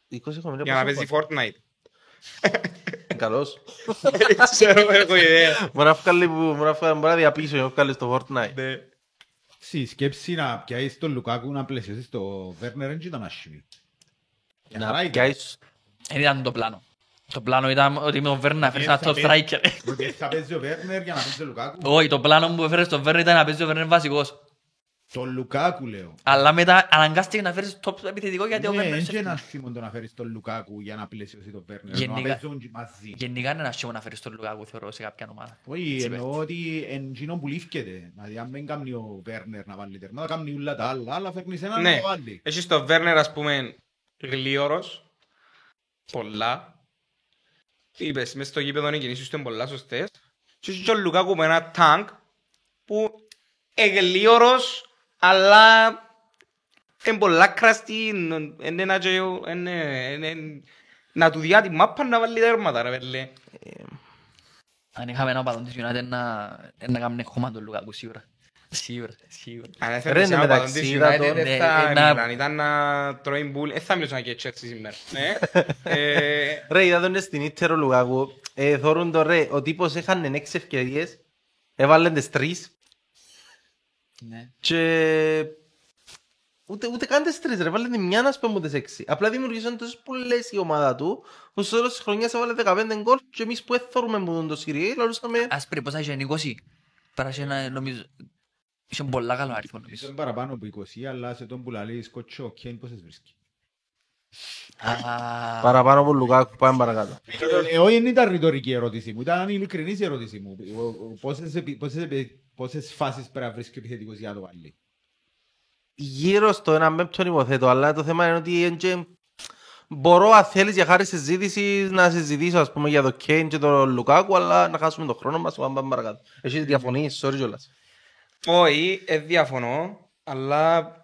20 εκατομμύρια Για να πόσο παίζει πάει. Fortnite. Καλός. Ξέρω, έχω ιδέα. Μπορεί να βγάλει που- μπορεί να βγάλει- μπορεί να διαπίσω να βγάλει στο Fortnite. Ναι. Στη σκέψη να πιάσεις τον Λουκάκου να πλαισιώσεις το Βέρνερ δεν ήταν άσχημη. Να Χαρά ήταν. πιάσεις Δεν ήταν το πλάνο. Το πλάνο ήταν ότι με τον Βέρνερ να φέρεις ένα top θα striker. Ότι θα παίζει ο Βέρνερ για να παίζει ο Λουκάκου. Όχι, το πλάνο που έφερες στον Βέρνερ ήταν να παίζει ο Βέρνερ βασικός. Τον Λουκάκου λέω. Αλλά μετά αναγκάστηκε να φέρεις top επιθετικό γιατί ο Ναι, Βέρνερ είναι σε και ένα άσχημο το να φέρεις τον Λουκάκου για να πλαισιώσει τον Βέρνερ. Να Γενικά- παίζουν μαζί. Γενικά είναι ένα σιώμα να φέρεις τον Λουκάκου θεωρώ σε κάποια ομάδα. Όχι, Έτσι εννοώ ότι εν εκείνο που λήφκεται. Δηλαδή αν δεν κάνει ο Βέρνερ να βάλει τέρμα, θα κάνει όλα τα άλλα, αλλά φέρνεις έναν να Ναι, το βάλει. έχεις το Βέρνερ ας πούμε γλίωρος, πολλά. Είπες, μες στο γήπεδο οι κινήσεις του είναι πολλά σωστές. Και έχεις και ο Λουκάκου με ένα τάγκ που εγλίωρος, αλλά είναι πολλά κραστή, είναι να και- είναι- είναι- να του διά τη μάπα να βάλει τέρματα ρε πέλε. Αν είχαμε ένα παδόν της United να, να κάνουμε χώμα τον Λουκάκου σίγουρα. Σίγουρα, σίγουρα. Αν Ρε, έφερες ναι, ένα παδόν μεταξύ, της είδα United το- δεν ναι, θα ε, να- μιλάνε, ήταν να τρώει μπουλ, δεν θα μιλούσαν και Chelsea σήμερα. Ναι. Ε, Ρε, είδα τον στην Ίτερο Λουκάκου. Ε, θωρούν το ρε, ο τύπος έχανε έξι ευκαιρίες. Έβαλαν τις τρεις. Ναι. Και Ούτε, ούτε καν τις τρεις ρε, βάλε τη μια να σπέμπουν τις έξι. Απλά δημιουργήσαν τόσες πολλές η ομάδα του, που στο τέλος της χρονιάς έβαλε 15 γκολ και εμείς που έθωρουμε που το Σιριέ, λαλούσαμε Άσπρη, πόσα είχε 20. Πέρασε ένα, νομίζω, είχε πολλά καλό αριθμό νομίζω. Είσαι παραπάνω από 20, αλλά σε τον που λαλείς σκοτσό, ο Κέιν πόσες βρίσκει; Α, παραπάνω από Λουκάκου, πάμε παρακάτω. Ε, Όχι, δεν ήταν ρητορική ερώτηση μου, ήταν ειλικρινής η ερώτηση μου. Ο- ο- πόσες επι- πόσες επι- Πόσες φάσεις πρέπει να βρίσκει ο επιθετικός για να το βάλει; Γύρω στο ένα πέμπτον υποθέτω, αλλά το θέμα είναι ότι εν και μπορώ αν θέλεις για χάρη συζήτηση να συζητήσω ας πούμε για το Κέιν και τον Λουκάκου, αλλά να χάσουμε τον χρόνο μας, πάμε παρακάτω. Έχεις διαφωνείς, sorry κιόλας. Όχι, ε, διαφωνώ, αλλά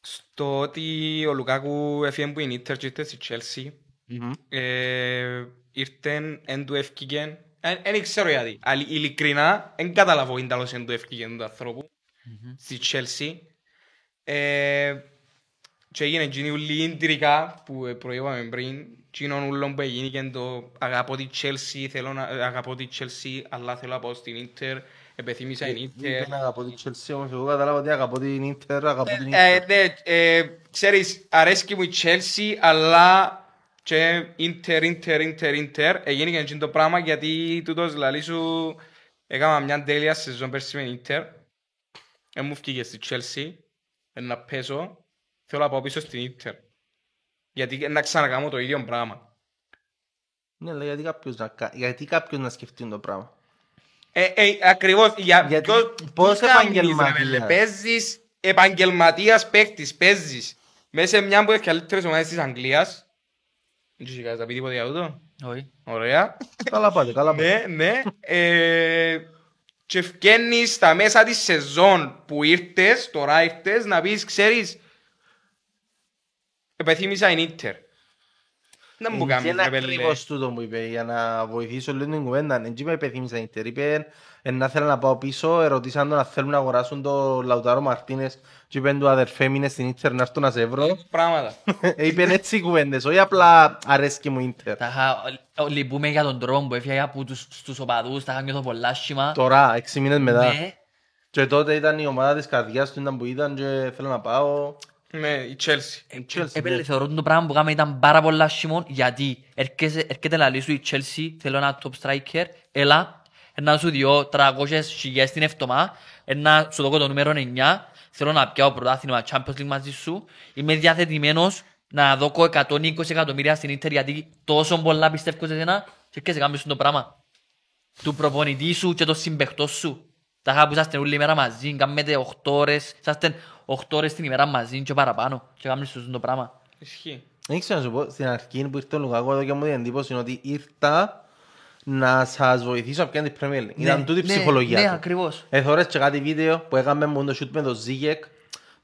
στο ότι ο Λουκάκου έφυγε που είναι Ίντερ και ήρθε στη Chelsea, Μμμ. ε, ήρθε, εν του έφυγε, δεν ξέρω γιατί, αλλά ειλικρινά, δεν καταλαβαίνω είναι τέλος εν του έφυγε του ανθρώπου στη Chelsea. Ε, και έγινε εκείνη ούλη ίντρικα που ε, προείπαμε πριν, εκείνον ούλον που έγινε και το αγαπώ τη Chelsea, θέλω να, ε, αγαπώ τη Chelsea, αλλά θέλω να πάω στην Ίντερ, επεθύμησα την Ίντερ. Δεν αγαπώ την Chelsea όμως, εγώ κατάλαβα ότι αγαπώ την Ίντερ, αγαπώ την Ε, Ίντερ. ναι, ε, ξέρεις, αρέσκει μου η Chelsea, αλλά και Ίντερ, Ίντερ, Ίντερ, Ίντερ. Έγινε και εκείνο το πράγμα γιατί τούτος λαλί σου έκανα μια τέλεια σεζόν πέρσι με Ίντερ. Ε, μου φύγε στη Chelsea, ε, να πέσω, θέλω να πάω πίσω στην Ίντερ. Γιατί ε, να ξανακάμω το ίδιο πράγμα. Ναι, αλλά γιατί κάποιος να, κα- γιατί κάποιος να σκεφτεί το πράγμα; Ε, ε, ακριβώς, για Γιατί ποιο- πώς τι κάνεις, ρε, επαγγελματίας; βέλε, Παίζεις επαγγελματίας παίκτης, παίζεις μέσα σε μια από τις καλύτερες ομάδες της Αγγλίας. Δεν ξέρω κανείς να πει τίποτα για τούτο. όχι. Ωραία. Καλά πάτε, καλά πάτε. ναι, ναι. Ε, και φκένεις στα μέσα της σεζόν που ήρθες, τώρα ήρθες, να πεις, ξέρεις, επεθύμησα η Ίντερ. Δεν μου Είναι κάνεις, ρε, βέλε. ακριβώς τούτο που είπε, για να βοηθήσω λίγο την κουβέντα. Εν με υπεθύμισα η Ιντερ. Είπε, «Ε, να θέλω να πάω πίσω, ερωτήσαν τον να θέλουν να αγοράσουν τον Λαουτάρο Μαρτίνες και είπαν του αδερφέ μου είναι στην Ιντερ να έρθω να σε βρω. Πράγματα. Ε, Είπαν έτσι οι κουβέντες, όχι απλά αρέσκει μου η Ιντερ. Τα είχα- ο- λυπούμε για τον τρόπο που έφυγε από τους, στους οπαδούς, τα είχα νιώθω πολλά άσχημα. Τώρα, έξι μήνες μετά. Ναι, Και τότε ήταν η ομάδα της καρδιάς του ήταν που ήταν και θέλω να πάω. Ναι, η Chelsea. Η Chelsea, Έπαιρνε, ναι. θεωρώ το πράγμα που κάναμε ήταν πάρα πολλά άσχημο γιατί έρχεσαι- έρχεται λαλή σου η Chelsea, θέλω ένα top striker, έλα, να σου διώ 300 χιλιές την εβδομάδα, να σου δω το νούμερο 9, θέλω να πιάω πρωτάθλημα Champions League μαζί σου, είμαι διαθετημένος να δω 120 εκατομμύρια στην Ίντερ γιατί τόσο πολλά πιστεύω σε εσένα και έρχεσαι κάνεις το πράγμα. Του προπονητή σου και των συμπαιχτών σου. Τα είχα που είσαστε όλη μέρα μαζί, κάνετε 8 ώρες, είσαστε 8 ώρες την ημέρα μαζί και παραπάνω και κάνεις το πράγμα. Ισχύει. Δεν ξέρω να σου πω, στην αρχή που ήρθε ο Λουκάκου εδώ και μου την εντύπωση είναι ότι ήρθα να σας βοηθήσω να πιάνει την Premier League. Ήταν τούτη η ναι, ψυχολογία Ναι, του. ακριβώς. Εθώρες και κάτι βίντεο που έκαμε μόνο το shoot με τον Ζίγεκ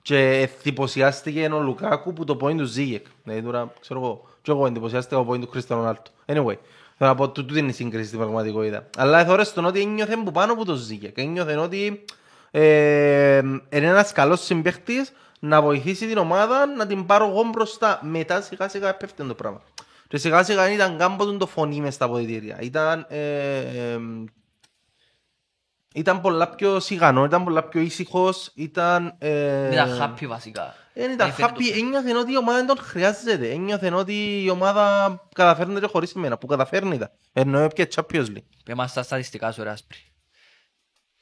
και εντυπωσιάστηκε ο Λουκάκου που το point του Ζίγεκ. Δηλαδή τώρα ξέρω εγώ, και εγώ εντυπωσιάστηκα από το point του Κρίστιαν Ρονάλτο. Anyway, θέλω να πω τούτη είναι η σύγκριση στην πραγματικότητα. Αλλά εθώρες τον ότι ένιωθε που πάνω από τον Ζίγεκ. Ένιωθε ότι ε, είναι ένας καλός συμπαίχτης να βοηθήσει την ομάδα να την πάρω εγώ μπροστά. Μετά σιγά σιγά έπεφτε το πράγμα. Και σιγά σιγά δεν ήταν κάμποτον το φωνή μες στα αποδητήρια. Ήταν ε, ε, ήταν πολλά πιο σιγανό, ήταν πολλά πιο ήσυχος, ήταν... Ε, Ήταν happy βασικά. Δεν ήταν Έφερε το- happy, ένιωθε ότι η ομάδα δεν τον χρειάζεται. Ένιωθε ότι η ομάδα καταφέρνεται χωρίς εμένα, που καταφέρνει τα. Εννοώ πια Champions League. Πες μας τα στατιστικά σου ρε Άσπρη.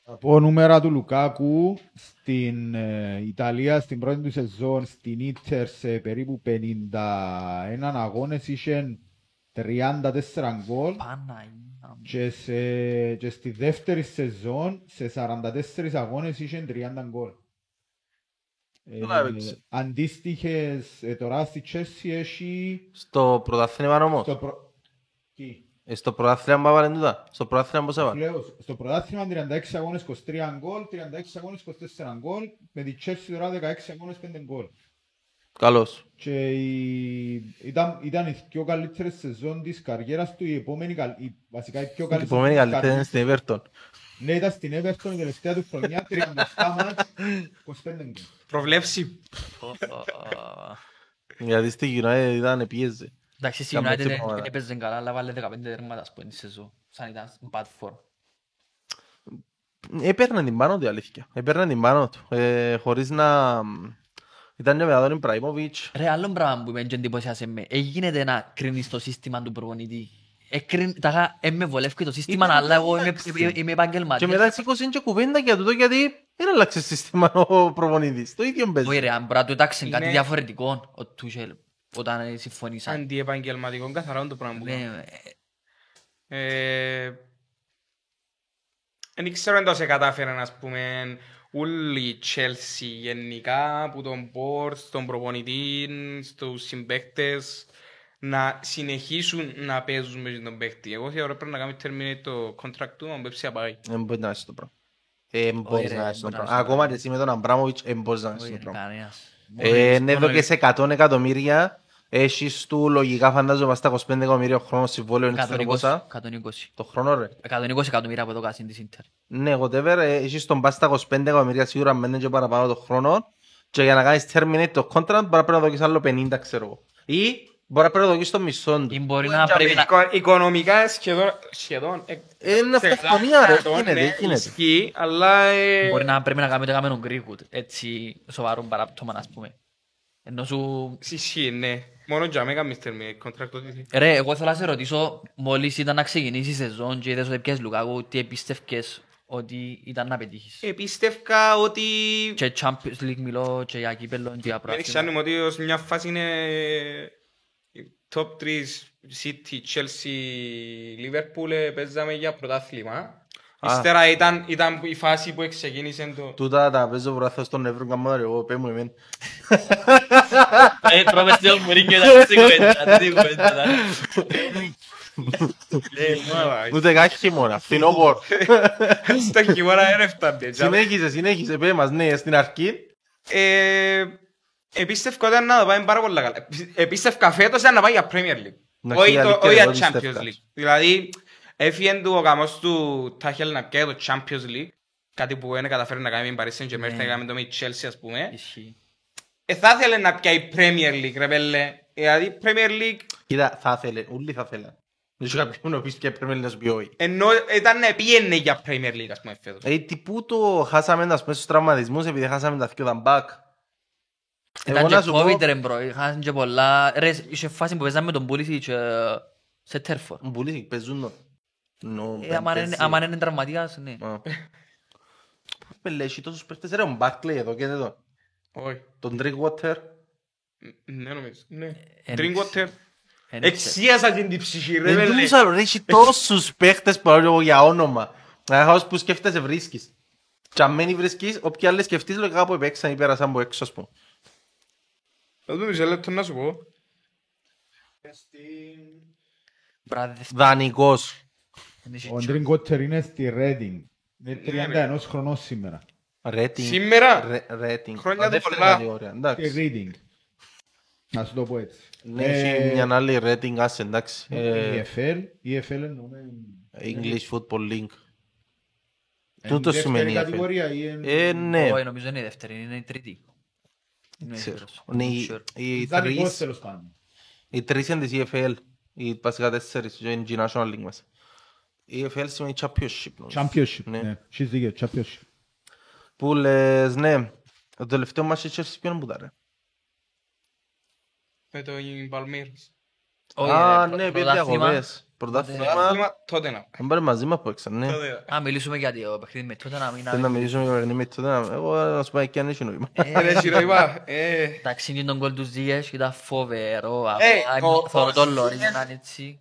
Από νούμερα του Λουκάκου στην ε, Ιταλία στην πρώτη του σεζόν στην Ίντερ σε περίπου 51 αγώνες είχε 34 γκολ Παναγία μου. Και, σε, και στη δεύτερη σεζόν σε 44 αγώνες είχε 30 γκολ. Ε, Καλά έπαιξε. αντίστοιχες ε, τώρα στη Chelsea έχει Στο πρωτάθλημα όμως; στο, προ... Τι; Ε, Στο πρωτάθλημα που έβαλε τούτα. Στο πρωτάθλημα πώς έβαλε. Λέω, στο πρωτάθλημα 36 αγώνες 23 γκολ, 36 αγώνες 24 γκολ, με τη Chelsea τώρα 16 αγώνες 5 γκολ. Καλώς. Και η... ήταν, ήταν οι πιο καλύτερες σεζόν της καριέρας του, η επόμενη, καλ- η, βασικά η πιο Η καλύτερη επόμενη σεζόν της καλύτερη είναι καριέρας- στην Everton. Ναι, ήταν στην Everton η τελευταία του χρονιά, 37 μάτς, 25 γκολ. Προβλέψει. Γιατί στη United ήταν πίεζε. Εντάξει, στη Κάμε United έτσι δεν πράγματα. έπαιζε καλά, αλλά βάλε 15 τέρματα ας πούμε τη σεζόν. Σαν ήταν στην bad form. Έπαιρνε την πάνω του η αλήθεια. Έπαιρνε την πάνω του. Ε, χωρίς να... Ήταν και μετά τον Ιμπραήμοβιτς. Ρε, άλλο πράγμα που με εντυπωσιάσε με. Εγίνεται να κρίνεις το σύστημα του προπονητή. Εκριν, τάχα, ε, με βολεύει το σύστημα, Ήταν- αλλά εγώ είμαι, εντάξει. είμαι- είμαι επαγγελματίας. Και μετά σήκωσε και κουβέντα για τούτο γιατί δεν άλλαξε σύστημα ο προπονητής. Το ίδιο Όχι παίζει. ρε, αν μπορεί να του έταξε κάτι Είναι- διαφορετικό ο Τούσελ όταν ε, συμφωνήσαν. Αντιεπαγγελματικό καθαρά το πράγμα που Ναι, κάνω. ε, Ε, Δεν ξέρω αν το σε κατάφεραν, ας πούμε, όλοι οι Chelsea γενικά, που τον board, στον προπονητή, στους συμπαίκτες, να συνεχίσουν να παίζουν με τον παίκτη. Εγώ θεωρώ πρέπει να κάνει terminate το contract του, αν πρέπει να πάει. Δεν μπορεί να είσαι το πράγμα. Ε, μπορείς ρε, να είσαι το μπορεί να πράγμα. είσαι το Ακόμα και εσύ με τον Αμπράμοβιτς, ε, μπορείς να είσαι όχι το ρε, πράγμα. κανένας. Ε, ναι, Μόνο- εδώ και σε 100 εκατομμύρια έχεις του λογικά φαντάζομαι στα 25 εκατομμύρια ο χρόνος συμβόλαιο είναι στο 120, 20 120. το χρόνο ρε. 120 εκατομμύρια από το κάσιν της Ίντερ. Ναι, whatever, ε, έχεις τον πας στα 25 εκατομμύρια σίγουρα μένουν και παραπάνω το χρόνο και για να κάνεις terminate το contract μπορεί να πρέπει να δοκίσεις άλλο 50 ξέρω εγώ. Ή μπορεί να πρέπει να δοκίσεις το μισό του. Ή μπορεί να πρέπει να... Οικο- Οικονομικά σχεδόν, σχεδόν, ε, Ε, Είναι σε αυτοκτονία ρε, εκατό, γίνεται, ναι, γίνεται. ισχύει, αλλά ε, Μπορεί να πρέπει να κάνουμε το κάμενο Greenwood, έτσι σοβαρό παράπτωμα, ας πούμε. Ενώ σου... ισχύει, ναι. Μόνο για μένα κάνεις terminate contract ότι Ρε, εγώ θέλω να σε ρωτήσω, μόλις ήταν να ξεκινήσεις η σεζόν και είδες ότι πιες Λουκάκου, τι εμπίστευκες ότι ήταν να πετύχεις; Επίστευκα ότι Και Champions League μιλώ και για κύπελλο και για δεν προάθλημα. ξέρουμε ότι ως μια φάση είναι η top 3 City, Chelsea, Liverpool ε, παίζαμε για πρωτάθλημα. Α. Ύστερα ήταν, ήταν η φάση που ξεκίνησε το... Τούτα τα παίζω βράθος στον Εύρων καμπάρι, εγώ πέ μου εμένα. Ε, τρώμε στο Μουρίνιο, ήταν σίγουρα, δεν κουβέντα. Ούτε καν χειμώνα, φθινόπωρο. Στο χειμώνα δεν έφτανε. Συνέχισε, συνέχισε, πέ μας, ναι, στην αρχή. Ε, Επίστευκα ότι ήταν να το πάει πάρα πολύ καλά. Επίστευκα φέτος ήταν να πάει για Premier League. Να Όχι χίλια το- λίκα, όχι για εγώ Champions πιστεύκα. League. Δηλαδή, έφυγε του ο γαμός του Τάχελ να πιάει το Champions League. Κάτι που δεν καταφέρει να κάνει με την Paris Saint-Germain, Ναι. θα κάνει το με η Chelsea ας πούμε. Ισχύει. Ε, θα ήθελε να πιάει Premier League ρε πέλε. Δηλαδή Premier League Κοίτα, θα ήθελε, όλοι θα ήθελαν. Δεν σου κάποιον να πεις και πρέπει να σου πει όχι. ενώ ήταν να πήγαινε για Premier League ας πούμε φέτος. Ε, τυπού το χάσαμε ας πούμε στους τραυματισμούς επειδή χάσαμε τα δυο τα μπακ. Εγώ Ήταν να και σου πω, COVID ρε μπρο, είχαν και πολλά... Ρε, είχε φάση που παίζαμε τον Πούληση και σε τέρφορ. Μπουλίσικ, παίζουν το. Νο, Ε, άμα είναι- παίζει. άμα είναι τραυματίας, ναι. Α. Με λέει, έχει τόσους παίχτες ρε, ο Μπάρκλεϊ εδώ και εδώ. Όχι. Τον Drinkwater. Ναι νομίζω. Ναι. Εν Drinkwater. Εν Εξίασα την την ψυχή ρε Δεν πέλε. τους άλλο, ρε, έχει τόσους παίχτες παρόλο εγώ για όνομα. Αχάως που σκέφτεσαι βρίσκεις. Και αν μένει βρίσκεις, όποιοι άλλοι σκεφτείς λογικά που επέξαν ή πέρασαν από έξω ας πούμε. Θα δούμε σε λεπτό να σου πω. Βράδυ, Δανεικός. δεν είχε Ο τσο- Drinkwater είναι στη Reading. Είναι Ναι, 31 χρονών σήμερα. Rating. Σήμερα; Ρε- Rating. Χρόνια Α, του δεύτερη πολλά. κατηγορία, Στη Εντάξει. Reading. Να σου το πω έτσι. Ναι, Ε, έχει μια άλλη rating, άσε, εντάξει. Η Ε, EFL, η EFL εννοούμε... English Football Link. είναι Τούτο η δεύτερη σημαίνει EFL. κατηγορία ή είναι- Ε, ναι. Όχι, νομίζω είναι η δεύτερη, είναι η τρίτη. Είμαι Ξέρω. σίγουρος. Ναι, οι- Sure. οι Δανεικός τρεις- τέλος πάντων. οι τρεις είναι της EFL. Οι βασικά τέσσερις και είναι η National League μέσα. Η EFL σημαίνει Championship. νομίζω. Championship. Ναι. Ναι, έχεις δίκιο, Championship. Που λες, ναι. Το τελευταίο μας η Chelsea ποιον που τα ρε. Με το Παλμύρος. Όχι, Α, ρε, ναι, πήρε πρωτάθλημα. διακοπές. Πρωτάθλημα. Πρωτάθλημα τότε να. Δεν πάρε μαζί μας που έξαν, ναι. Τότε. Α, μιλήσουμε για το παιχνίδι με τότε να μην... Θέλω να μιλήσουμε για παιχνίδι με τότε. να- Εγώ να σου πω και αν έχει νόημα. Ε, ρε Σιρόιβα, ε, Εντάξει, είναι τον κόλ του Ζήγες, ήταν φοβερό. Ε, απλά ο- Θεωρώ ο τον Λόρι Ζήγες- να είναι έτσι.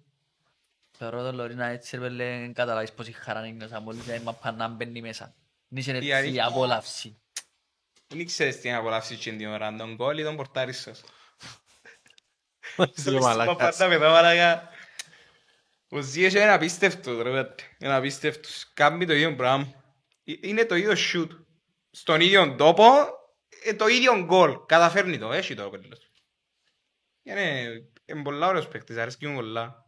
Θεωρώ τον Λόρι να είναι έτσι, ρε πέλε, δεν καταλάβεις πόση χαρά είναι μέσα μόλις η μαπά να μπαίνει μέσα. Είναι Η έτσι αλήθεια- η απόλαυση. δεν ξέρεις τι είναι απολαύσεις και την ώρα, τον γκολ ή τον πορτάρι σας. Είσαι μαλάκας. Πάντα με τα μαλάκα. Ο Ζιές είναι απίστευτος, ρε παιδί. Είναι απίστευτος. Κάνει το ίδιο πράγμα. Ε, Είναι το ίδιο shoot. Στον ίδιο τόπο, ε, το ίδιο γκολ. Καταφέρνει το, έχει το πέλος. Είναι, είναι πολλά ωραίος παίκτης, αρέσκει μου πολλά.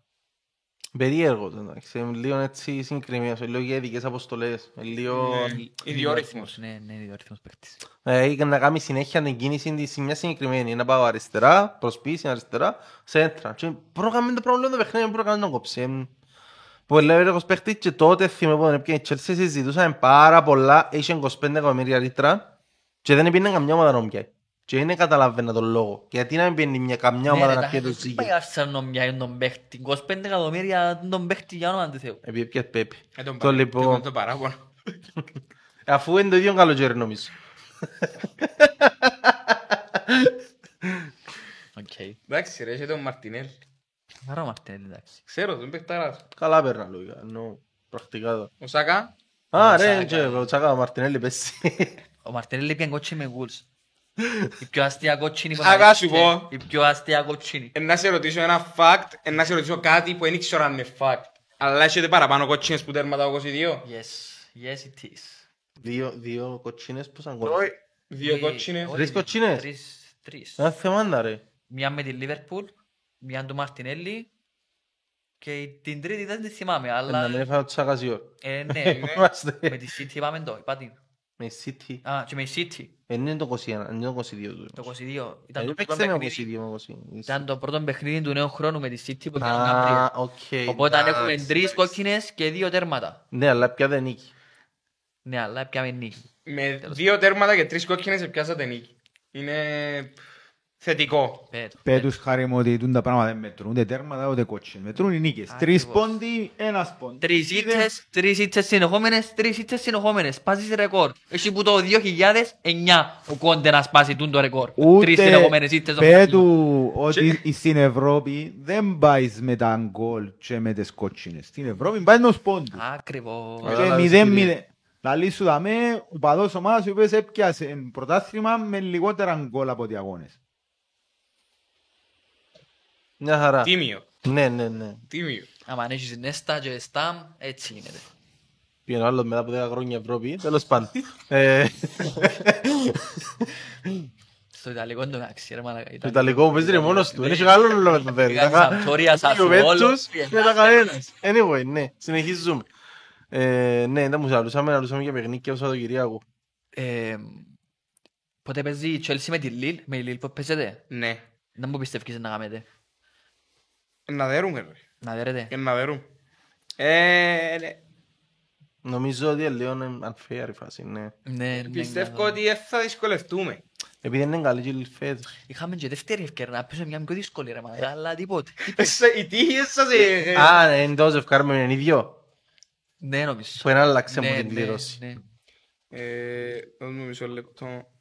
Περίεργος, εντάξει. Είναι λίγο έτσι συγκεκριμένος. είναι Λίγο για ειδικές αποστολές. είναι Λίγο... Ναι. Ιδιόρυθμος. Ναι, ναι, ιδιόρυθμος παίκτης. Ε, για να κάνει συνέχεια την κίνηση της σε μια συγκεκριμένη. Να πάω αριστερά, προς πίσω, αριστερά, σέντρα. Και μπορώ να κάνουμε το πρόβλημα το παιχνίδι, μπορώ να κάνω τον κόψει. Εμ, Πολύ ωραίος παίχτης και τότε θυμάμαι που τον έπιανε η Chelsea συζητούσαμε πάρα πολλά, είχε 25 εκατομμύρια ρήτρα και δεν έπινε καμιά ομάδα να πιάει. Και δεν καταλαβαίνα τον λόγο. Γιατί να μην πιένει μια καμιά ομάδα να πιέει το Ζήγε. Πάει Ζήγε. Arsenal να πιάει τον παίχτη. 25 εκατομμύρια τον παίχτη για όνομα του Θεού. Επειδή πιέει Πέπη. Ε, τον Το παρα- λοιπόν, Το παράπονο. αφού είναι το ίδιο καλοκαίρι νομίζω. Οκ. Εντάξει ρε, έχει τον Μαρτινέλ. Άρα ο Μαρτίνελ, εντάξει. Ξέρω, τον παιχταράς. Καλά παίρνα λόγια, εννοώ πρακτικά το. Ο Σάκα, Α, Ο ρε, Σάκα. και ο Τσάκα ο Μαρτινέλli πέσει. Ο Μαρτίνελ πιάνε κότσινη με Wolves. Η πιο αστεία κότσινη που Αγά να σου δεις, πω. Η πιο αστεία κότσινη. ε, να σε ρωτήσω ένα fact, ε, να σε ρωτήσω κάτι που δεν ήξερα αν είναι fact. Αλλά έχετε παραπάνω κότσινες που τέρματα ο 22. Yes, yes it is. Δύο, δύο κοτσίνες πώς αν κόλλουν. Όχι, δύο Όχι, κότσινες. όχι, Τρεις κότσινες; Τρεις, τρεις. Ένα θεμάντα ρε. Μια με τη Liverpool, μια του Μαρτινέλli και την τρίτη δεν τη θυμάμαι, Να μην αλλά... έφαγε ο Τσάκας η ώρα. Ε, ναι, Είμαστε. με τη City είπαμε το, είπα την. Με η City. Α, και με η City, Ε, Είναι το 21, είναι το 22 του. το 22. Ήταν Ε, το παίξτε πρώτο με παιχνίδι. 22 με 22. Ήταν το πρώτο παιχνίδι του νέου χρόνου με τη City που ήταν Α, Γκάμπριελ. οκ. Οπότε αν έχουμε εντάξει. τρεις κόκκινες και δύο τέρματα. Ναι, αλλά πια δεν νίκη. Ναι, αλλά πιάμε νίκη. Με δύο τέρματα και τρεις κόκκινες πιάσατε νίκη. Είναι θετικό. Πέτω. Πέτους χάρη μου ότι τούν τα πράγματα δεν μετρούν, ούτε τέρματα ούτε κότσιν. Μετρούν οι νίκες. Τρεις Ακριβώς. πόντι, ένας πόντι. Τρεις Είδε- ήττες, τρεις ήττες συνεχόμενες, τρεις ήττες συνεχόμενες. Πάσεις ρεκόρ. Εσύ που το 2009 ο Κόντε να σπάσει τούν το ρεκόρ. Τρεις Ούτε συνεχόμενες ήττες. στο πέτου ότι στην Ευρώπη δεν πάεις με τα γκολ και με τις κότσινες. Στην Ευρώπη πάεις με τους πόντους. Ακριβώς. Ωραία. Και Κατάλαβες, μηδέν κύριε. μηδέν. Λαλή σου δαμέ, ο παδός ομάδας ο οποίος έπιασε πρωτάθλημα με λιγότερα γκολ από ό,τι αγώνες. Μια χαρά. Τίμιο. Ναι, ναι, ναι. Τίμιο. Άμα αν έχεις Νέστα και Σταμ, έτσι γίνεται. Πήγαινε ο άλλος μετά από 10 χρόνια Ευρώπη, τέλος πάντων. Ε, Στο Ιταλικό είναι το εντάξει ρε μαλάκα. Το Ιταλικό που παίζει ρε μόνος του, δεν έχει καλό λόγο με το φέρει. Πήγαν Σαμπτόρια, Σασουόλο. Γιουβέντους, δεν τα κανένας. Anyway, ναι, συνεχίζουμε. Ε, Ναι, δεν μου σαλούσαμε, αλούσαμε για παιχνίκια στο Σαββατοκυριακό. Ε, Πότε παίζει η Chelsea με τη Λίλ, με η Λίλ που παίζετε. Ναι. Δεν μου πιστεύεις να κάνετε. Να δέρουμε ρε. Να δέρετε. Και να δέρουμε. Ε, ναι. Νομίζω ότι είναι λίγο unfair η φάση, ναι. Ναι, ναι, Πιστεύω ναι. ότι δεν θα δυσκολευτούμε. Επειδή δεν είναι καλή και φέτος. Είχαμε και δεύτερη ευκαιρία να πέσουμε μια πιο δύσκολη ρε μαλάκα, αλλά τίποτε. Οι τύχες σας... ε, Α, είναι τόσο ευκάρουμε με ίδιο. Ναι, νομίζω. Που είναι άλλαξε μου Ναι, την ναι, κλήρωση. ναι. Ε, Δώσ' μου μισό λεπτό.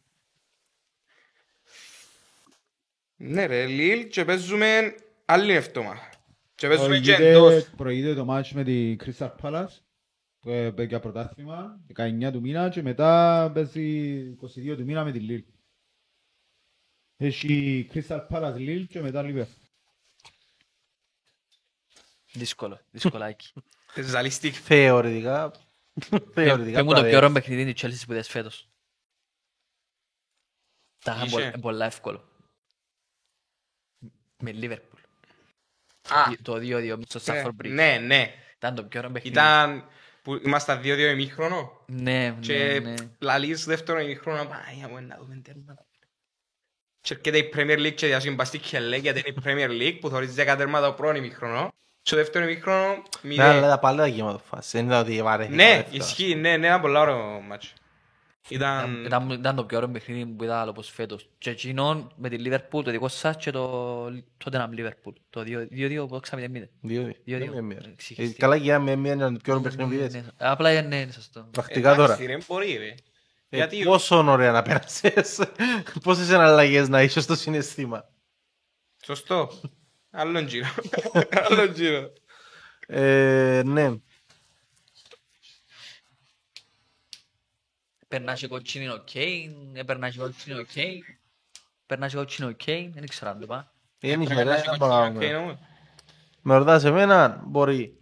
Ναι ρε, Λίλ και παίζουμε άλλη εβδομάδα. Και παίζουμε και εντός. Προηγείται- Προηγείται το μάτς με τη Crystal Palace που ε, παίζει για πρωτάθλημα 19 του μήνα και μετά παίζει 22 του μήνα με τη Λίλ. Έχει Crystal Palace Λίλ και μετά Liverpool. Δύσκολο, δυσκολάκι. Ζαλιστικ. Θεωρητικά. Θεωρητικά. Πες μου το τα πιο ωραίο δέχομαι. παιχνίδι της Chelsea που είδες φέτος. Τα είχαν Είχε. πολλά- πολλά εύκολο. Με Liverpool. Α, Το 2-2 στο ναι, Stafford Bridge. ναι, ναι. Ήταν το πιο ωραίο παιχνίδι. Ήταν που ήμασταν 2-2 ημίχρονο Ναι, και ναι, ναι. λαλείς δεύτερο ημίχρονο πάει από να δούμε τέρματα. Και έρχεται η Premier League και διάσουν πας στη Κελέ γιατί είναι η Premier League που θωρείς 10 τέρματα το πρώτο ημίχρονο. Στο δεύτερο ημίχρονο Ναι, αλλά μηδέν. τα πάλι τα γεμάτο φάση. Δεν ήταν ότι βαρέθηκα Ναι, δεύτερα. ισχύει, ναι, ναι, ήταν πολλά ωραίο μάτσο. Ήταν, Ήταν... ήταν, ήταν το πιο ωραίο παιχνίδι που είδα άλλο πως φέτος. Και εκείνον με τη Liverpool, το δικό σας και το Tottenham Liverpool. Το 2-2 που έξαμε δεν μηδέν. Δύο-δύο. Δύο-δύο. Δεν είναι μία. Εξηγηστεί. Ε, Καλά για με μία είναι το πιο ωραίο παιχνίδι που Ναι, είδες. ναι. Απλά ναι, είναι σωστό. Πρακτικά τώρα. Εντάξει, ρε, μπορεί, ρε. Ε, Γιατί Πόσο ωραία να πέρασες. Πόσες εναλλαγές να είσαι στο συναισθήμα. Σωστό. Άλλον γύρο. Άλλον γύρο. Ε, Ναι. Περνά και κοτσίνη ο Κέιν, έπαιρνα και κοτσίνη ο Κέιν. Περνά και κοτσίνη ο Κέιν, δεν ξέρω αν το πάω. Είναι Πρέπει να χερέα, έχει δεν κοτσίνο, μπορώ να οκ, κάνουμε. νομίζω. Με ρωτάς εμένα, μπορεί.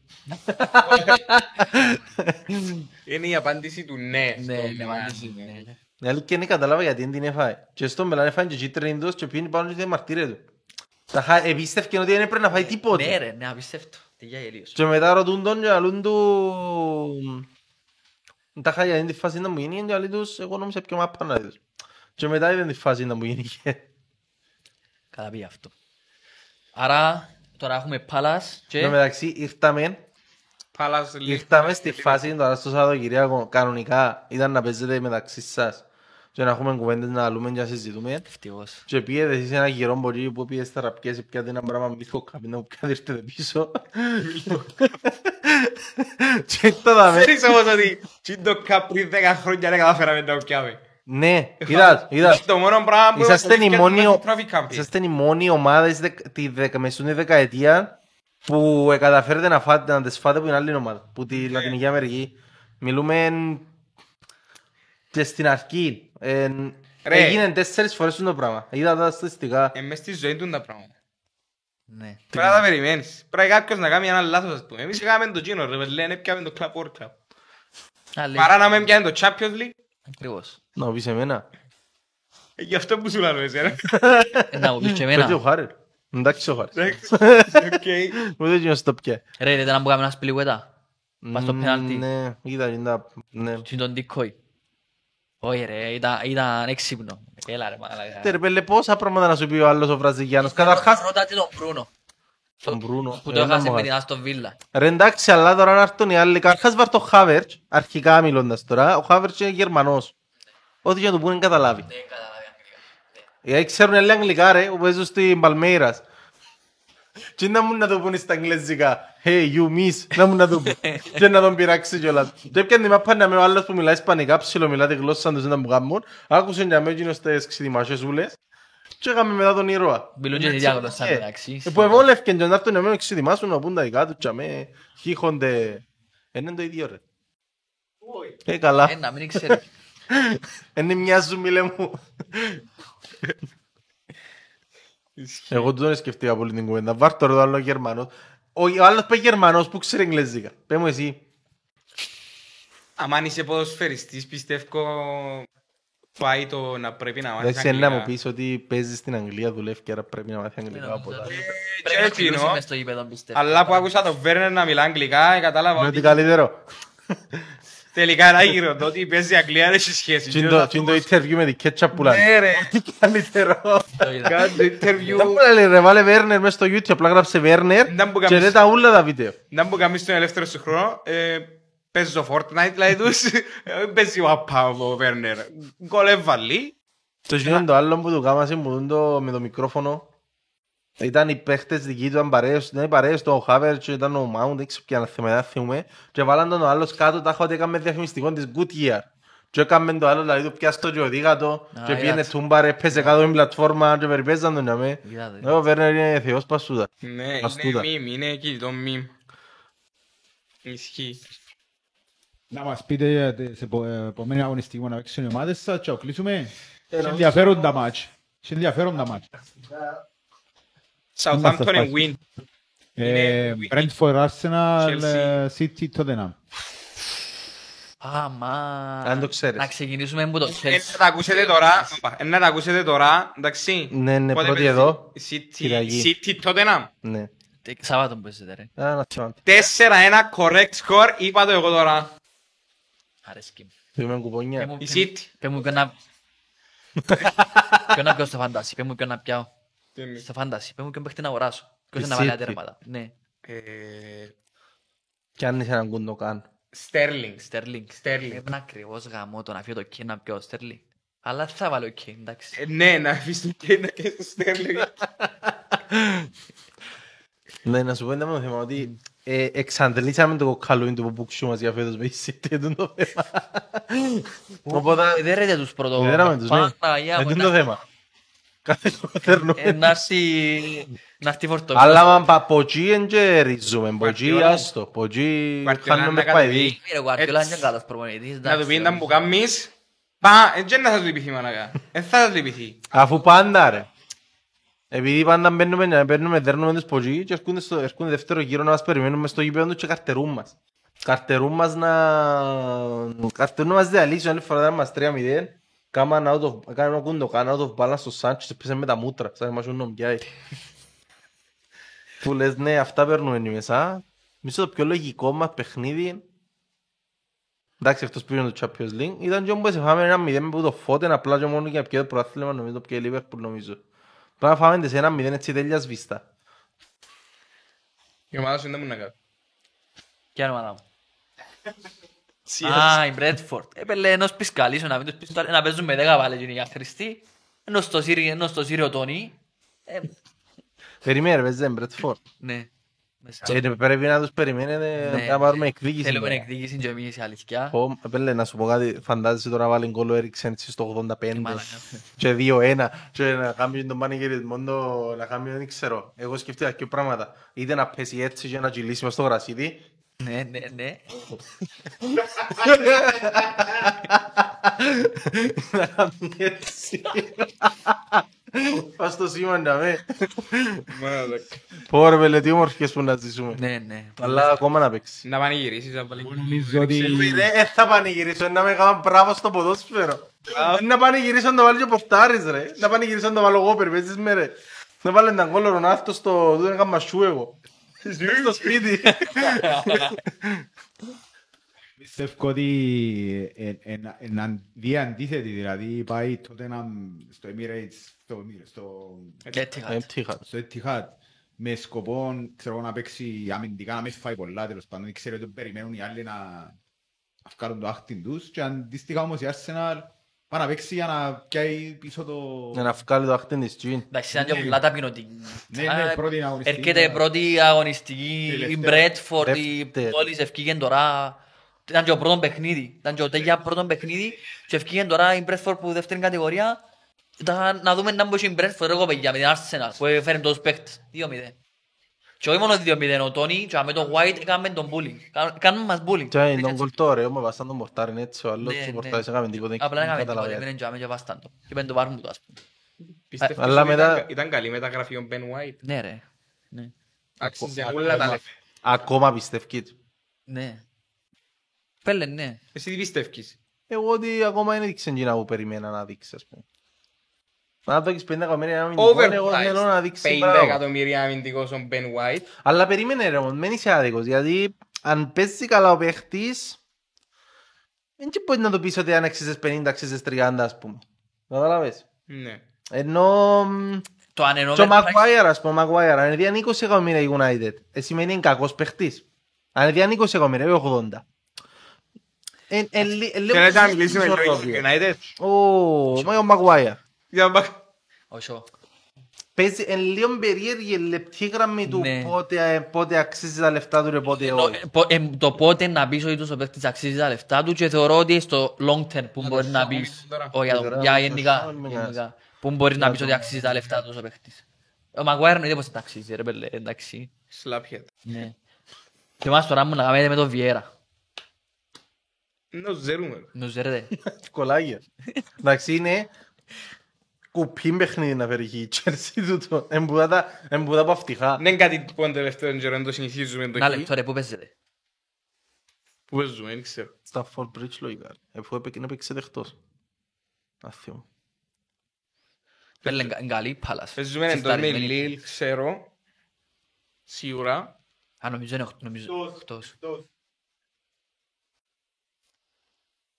Είναι η απάντηση του ναι. Ναι, στο ναι, ναι. μάλιστα, ναι. Η αλήθεια είναι κατάλαβα γιατί δεν την έφαγε. Και στον Μελάν έφαγε και κίτρινη τους και πήγαινε πάνω και δεν μαρτύρε του. Τα χα- Επίστευκε ότι δεν έπρεπε να φάει Ναι τίποτε. ρε, ναι, απίστευτο. Τι για γελίος. Και μετά ρωτούν τον και αλλούν του... Τα χάγια είναι τη φάση να μου γίνει και άλλοι τους εγώ νόμιζα πιο μάπα να δεις. Και μετά είδαν τη φάση να μου γίνει Καλά πήγε αυτό. Άρα, τώρα έχουμε Πάλας Εν τω και... μεταξύ ήρθαμε, Πάλας λίγο. ήρθαμε στη φάση τώρα στο Σαββατοκυριακό κανονικά ήταν να παίζετε μεταξύ σας και να έχουμε κουβέντες να λούμε και να συζητούμε. Ευτυχώς. Και πήγες εσύ σε ένα γερό μπορεί που πήγες στα ραπιές πιάτε ένα πράγμα μύθο καπίνα που πιάτε ήρθετε πίσω. Και ήταν τα με- Ξέρεις όμως ότι τι το καπ πριν 10 χρόνια δεν καταφέραμε να το πιάμε. Ναι, είδα, είδα. Το μόνο πράγμα που Είσαστε οι ευκαιρνούμε μόνοι, το Trophy Camping. είσαστε οι μόνοι ομάδες δεκ- τη δεκα- μες στη δεκαετία που ε, καταφέρετε να, φάτε, να τις φάτε από την άλλη ομάδα, που τη Λατινική Αμερική. Μιλούμε εν- και στην αρχή. εν- Ρε. Έγινε τέσσερις φορές το πράγμα. Είδα τα στατιστικά. Ε, μες στη ζωή του τα πράγματα. Ναι. Πρέπει να τα περιμένεις. Πρέπει κάποιος να κάνει ένα λάθος ας πούμε. Εμείς είχαμε το Gino, ρε λένε πιάμε το Club World Cup. Άλλη. Παρά να μην πιάνε το Champions League. Ακριβώς. Να μου πεις εμένα. Ε, Γι' αυτό που σου λέω εσένα. Ε, Να μου πεις και Πέτει ο εμένα. Χάρερ. Εντάξει ο Χάρερ. Εντάξει. Οκ. Ούτε εκείνος το πια. Ρε, είδατε να μπούμε ένα σπιλιγουέτα. Πας στο πέναλτι. Ναι, είδα, είδα, ναι. Τι τον decoy. Όχι ρε, ήταν- ήταν έξυπνο. Έλα ρε μαλάκα. Τε, ρε πέλε, πόσα πράγματα να σου πει ο άλλος ο Βραζιλιάνος. Καταρχάς, Ρώτα τον Μπρούνο. τον Μπρούνο. Που Ε, το να έχασε μου με γράφει. την Αστον Βίλα. Ρε εντάξει, αλλά τώρα να έρθουν οι άλλοι. Καταρχάς βάρ' το Χάβερτς, αρχικά μιλώντας τώρα. Ο Χάβερτς είναι Γερμανός. Ό,τι και να του πούνε καταλάβει. Δεν καταλάβει αγγλικά. Γιατί ξέρουν όλοι αγγλικά ρε, που παίζουν στην Παλμέιρας. Τι να μου να το πούνε στα αγγλέζικα. Hey, you miss. Να μου να το πούνε. Και να τον πειράξει κιόλας. Και έπιαν τη μάπα να με ο άλλος που μιλάει ισπανικά, ψηλό μιλά τη γλώσσα τους να μου κάνουν. Άκουσε για μένα εκείνος τις ξεδιμασιασούλες. Και έκαμε μετά τον ήρωα. Μιλούν και τη διάγνωστα μεταξύ. Ε, Που εβόλευκεν και να έρθουν να με ξεδιμάσουν να πούν τα δικά τους και με χύχονται. Είναι το ίδιο ρε. Ε, καλά. Ε, να μην ξέρεις. Είναι μια ζουμίλε μου. Εγώ δεν σκεφτήκα πολύ την κουβέντα. Βάρ' το ρε το άλλο Γερμανός. Ο ο άλλος πάει Γερμανός που ξέρει Εγγλέζικα. Πες μου εσύ. Αν είσαι ποδοσφαιριστής πιστεύω πάει το να πρέπει να μάθεις Εντάξει, να μου αγγλικά. πεις ότι παίζεις στην Αγγλία, δουλεύεις και άρα πρέπει να μάθεις αγγλικά από τα. Πρέπει να έτσι κλείσουμε εννοώ. μες στο γήπεδο, πιστεύω. Αλλά που άκουσα τον Βέρνερ να μιλά αγγλικά, ε, κατάλαβα Είναι ότι ότι καλύτερο. Τελικά ένα γύρω το ότι παίζει Αγγλία δεν έχει σχέση. Τι είναι το- τι είναι το interview με την ketchup που λένε. Ναι ρε, Τι καλύτερο. Το είδα. κάνει το interview. Δεν μου λέει ρε βάλε Βέρνερ μες στο YouTube, απλά γράψε Βέρνερ Δεν μου και κάνεις- δεν τα ούλα τα βίντεο. Να μου κάνεις τον ελεύθερο σου χρόνο, ε, παίζω Fortnite λέει τους, ε, παίζει ο Απά ο Βέρνερ. Γκολ έβαλει. Το γίνον το άλλο που του κάμασε μου δουν το, με το μικρόφωνο ήταν οι παίχτες δικοί του, ήταν παρέες, ήταν οι παρέες του, ο Χάβερ και ήταν ο Mount, δεν ξέρω ποια θέμα, δεν θυμούμε και βάλαν τον ο άλλος κάτω, τα είχα ότι έκαμε διαφημιστικό της Goodyear και έκαμε το άλλο, δηλαδή του πιάστο και οδήγα το Α, και πήγαινε είδατε. τούμπαρ, έπαιζε κάτω στην πλατφόρμα και περιπέζαν τον για με. Είδατε. Ο Βέρνερ είναι θεός πασούτα. Ναι, είναι Αστούτα. μιμ, είναι κινητό μιμ. Ισχύει. Να μας πείτε για τις επο- επόμενη αγωνιστική που να παίξουν οι ομάδες σας και να κλείσουμε. Έχει ενδιαφέρον τα μάτς. Έχει ενδιαφέρον τα μάτς. Southampton στα and win. Ε, Είναι- Brentford, Arsenal, Chelsea. ε, City, Tottenham. Α, μα... Αν το ξέρεις. Να ξεκινήσουμε από το Ε, Chelsea. Να τα ακούσετε τώρα, όπα, ε, να τα ακούσετε τώρα, εντάξει. Ναι, ναι, Πότε πρώτη παίζεις; εδώ. City, Κυριακή. City Tottenham. Ναι. Τε- Σάββατο που παίζετε ρε. Α, να θυμάμαι. 4-1 correct score, είπα το εγώ τώρα. Αρέσκει μου. Θυμάμαι Πες κουπονιά. μου- Η πες μου- City. Πες μου ποιον να... Ποιον να πιω στο φαντάσι. Πες μου ποιον να πιάω. Στο φαντάσι. Πες μου ποιον παίχτη να αγοράσω. Ποιος Η να βάλει City. τέρματα. Ναι. Ε, Κι αν είσαι έναν κουντοκάν. Sterling. Sterling. Sterling. Πρέπει να ακριβώς γαμώ το να φύγω το Kane να πιω Sterling. Αλλά θα βάλω Kane, εντάξει. Ε, Ναι, να αφήσεις το Kane να και στο Sterling. Ναι, να σου πω ένα μόνο θέμα ότι ε, εξαντλήσαμε το κοκκαλούιν του πουξού μας για φέτος με η City, είναι το θέμα. Οπότε, Ε, Δεν ρέτε τους πρώτο. δέραμε τους, ναι. Παναγιά μου, Είναι το να- θέμα. Κάθε κοθέρνο. ε, Να έρθει... Να έρθει φορτωμένο. Αλλά μα πα ποτσί εν και ρίζουμε, ποτσί Guardiola. άστο, ποτσί Guardiola χάνουμε να κάνει παεδί. Ρε, Guardiola είναι καλός προπονητής. Να του εντάξει, πει ρε. να μου κάνεις. Πα, έτσι δεν θα σου λυπηθεί μαλακά. Δεν θα σου λυπηθεί. Αφού πάντα ρε. Επειδή πάντα μπαίνουμε, να παίρνουμε, δέρνουμε τους ποτσί και έρχονται, στο, έρχονται δεύτερο γύρο να μας περιμένουμε στο γήπεδο τους και καρτερούν μας. Καρτερούν μας να... Καρτερούν μας διαλύσουν, άλλη φορά ήταν μας 3-0. Κάμαν out of... Κάμαν κούντο, κάμαν out of balance στο Σάντσες, πέσε με τα μούτρα, σαν να μας νομπιάει. Που λες ναι, αυτά παίρνουμε οι μέσα. Μισό το πιο λογικό μας παιχνίδι Εντάξει, αυτός που είναι το Champions League ήταν και όμως φάμε ένα μηδέν με το Φώτεν απλά και μόνο για ποιο προάθλημα νομίζω ποιο Liverpool νομίζω. Πρέπει να φάμε τις ένα μηδέν έτσι τέλεια σβήστα. Η ομάδα σου δεν μου να κάνει. Ποια είναι η ομάδα μου; Α, η Μπρέτφορντ. Έπαιρνε ενός πισκαλίσου να μην τους πεις τώρα, να παίζουν με δέκα πάλι οι αχρηστοί. Ενώ στο Σύριο, ενώ στο Σύριο Τόνι. Ε, Περιμένε, παίζε Μπρετφόρτ. Ναι. Μέσα. Και πρέπει να τους περιμένετε Ναι. να πάρουμε εκδίκηση. Θέλουμε τώρα. εκδίκηση και εμείς η αλήθεια. Πω, Πέλε, να σου πω κάτι, φαντάζεσαι τώρα να βάλει γκολ ο Έριξεν στο 85 μαλάκα. και 2-1 και να κάνει τον πανηγυρισμό το- να κάνει δεν ξέρω. Εγώ σκεφτήκα και πράγματα. Είτε να πέσει έτσι και να κυλήσει μες στο γρασίδι. Ναι, ναι, ναι. Να κάνει έτσι. Πας στο σήμα να με. Πω ρε πέλε, τι όμορφιες που να ζήσουμε. Ναι, ναι. Αλλά ακόμα να παίξει. Να πανηγυρίσεις, να πάλι. Νομίζω ότι Δεν θα πανηγυρίσω, να με κάνω μπράβο στο ποδόσφαιρο. Να πανηγυρίσω να το βάλει και ο Πορτάρης ρε. Να πανηγυρίσω να το βάλω εγώ, περιπέζεις με ρε. Να βάλει έναν κόλλο Ρονάρτο στο... Δεν έκανα σου εγώ. Στο σπίτι. πιστεύω ότι εν- εν- εν- δει αντίθετη, δηλαδή πάει τότε να στο Emirates, στο, στο, Έτυχα. Έμτυχα. στο Etihad με σκοπό ξέρω, εγώ, να παίξει αμυντικά, να μην φάει πολλά τέλος πάντων. Ξέρω ότι περιμένουν οι άλλοι να να βγάλουν το άχτιν τους και αντίστοιχα όμως η Arsenal πάει να παίξει για να πιάει πίσω το... Για να βγάλει το άχτιν της Τζιν. Εντάξει, ήταν και πολλά ταπεινωτική. Ναι, ναι, πρώτη αγωνιστική. Έρχεται πρώτη αγωνιστική, η Τελευταία. Μπρέτφορντ, η Δεύτερη. μόλις ευκήγεν τώρα. Ήταν και ο πρώτος παιχνίδι. Ήταν και ο τέλεια πρώτος παιχνίδι και ευκήγεν τώρα η Μπρέτφορντ που δεύτερη κατηγορία. Ήταν να δούμε να μπω η Μπρέτφορντ εγώ παιδιά με την Arsenal που έφερε τόσους παίκτες. 2-0. Και όχι μόνο 2-0, ο Τόνι και με τον White έκαμε τον bullying. Κα- Κάνουμε μας bullying. Και είναι τον κολτό ρε, όμως βάσταν τον Πορτάρη είναι έτσι ο άλλος Ναι, και ο ναι. Πορτάρης έκαμε τίποτε. Απλά έκαμε τίποτα, καταλαβαίνω. έμεινε και άμε και βάσταν το. Και πέντε το βάρμου του ας πούμε. Πιστεύεις Αλλά ότι μετά- ήταν- Ήταν καλή μεταγραφή ο Ben White; Ναι ρε. Ναι. Άξιζε όλα τα λεφτά. Ακόμα πιστεύει του. Ναι. Πέλε ναι. Εσύ τι πιστεύεις; Εγώ ότι ακόμα είναι δείξε εκείνα που περιμένα να δείξει ας πούμε. Να δώκεις 50 εκατομμύρια αμυντικών, εγώ θέλω να Overpriced. δείξει 50 μπράβο. εκατομμύρια αμυντικός ο Ben White. Αλλά περίμενε ρε, όμως, μένει είσαι άδικος, γιατί αν παίζει καλά ο παίχτης, δεν και μπορεί να το πεις ότι αν αξίζεις 50, αξίζεις 30 ας πούμε. Καταλάβες. Ναι. Ενώ μ, Το αν είναι και ο overpriced- Maguire ας πούμε, ο Maguire, αν είναι 20 εκατομμύρια η United, ε, σημαίνει είναι κακός παίχτης. Αν είναι 20 εκατομμύρια ή 80. Εν- εν λι- εν λίγο Θέλετε να μιλήσουμε λίγο για ισορροπία. United; Ω, μα ο Maguire. Για να πά- Όχι, όχι. Παίζει εν λίγο περίεργη εν λεπτή γραμμή του Ναι. πότε, ε, πότε αξίζει τα λεφτά του ρε πότε Ενώ, όχι. ε, πο- ε, Το πότε να πεις ότι τους ο παίκτης αξίζει τα λεφτά του και θεωρώ ότι στο long term που μπορεί να πεις τώρα. Όχι, για το- Τώρα, για το γενικά σώμα με γενικά. Που μπορεί να πεις ότι αξίζει τα λεφτά του ο παίκτης Ο Maguire εννοείται πως τα αξίζει ρε πέλε εντάξει Slaphead. Ναι. Και μας τώρα μου να κάνετε με τον Βιέρα Είναι ο ζερούμενο. Νους ζερετε Κολλάγια. Εντάξει, είναι κουπί παιχνίδι να φέρει η Chelsea τούτο. Εμπουδάτα εμπουδά από αυτιχά. Δεν είναι κάτι που τον τελευταίο καιρό δεν το συνηθίζουμε το Ένα χ. λεπτό ρε που παίζετε Πού παίζουμε, δεν ξέρω. Στα Fall Bridge λογικά. Εφού έπαιξε έπαιξε δεχτός. Αθιό. Πέλε είναι καλή πάλας Παίζουμε εντός με Λίλ, ξέρω. Σίγουρα. Α νομίζω είναι οχτώ νομίζω οχτώς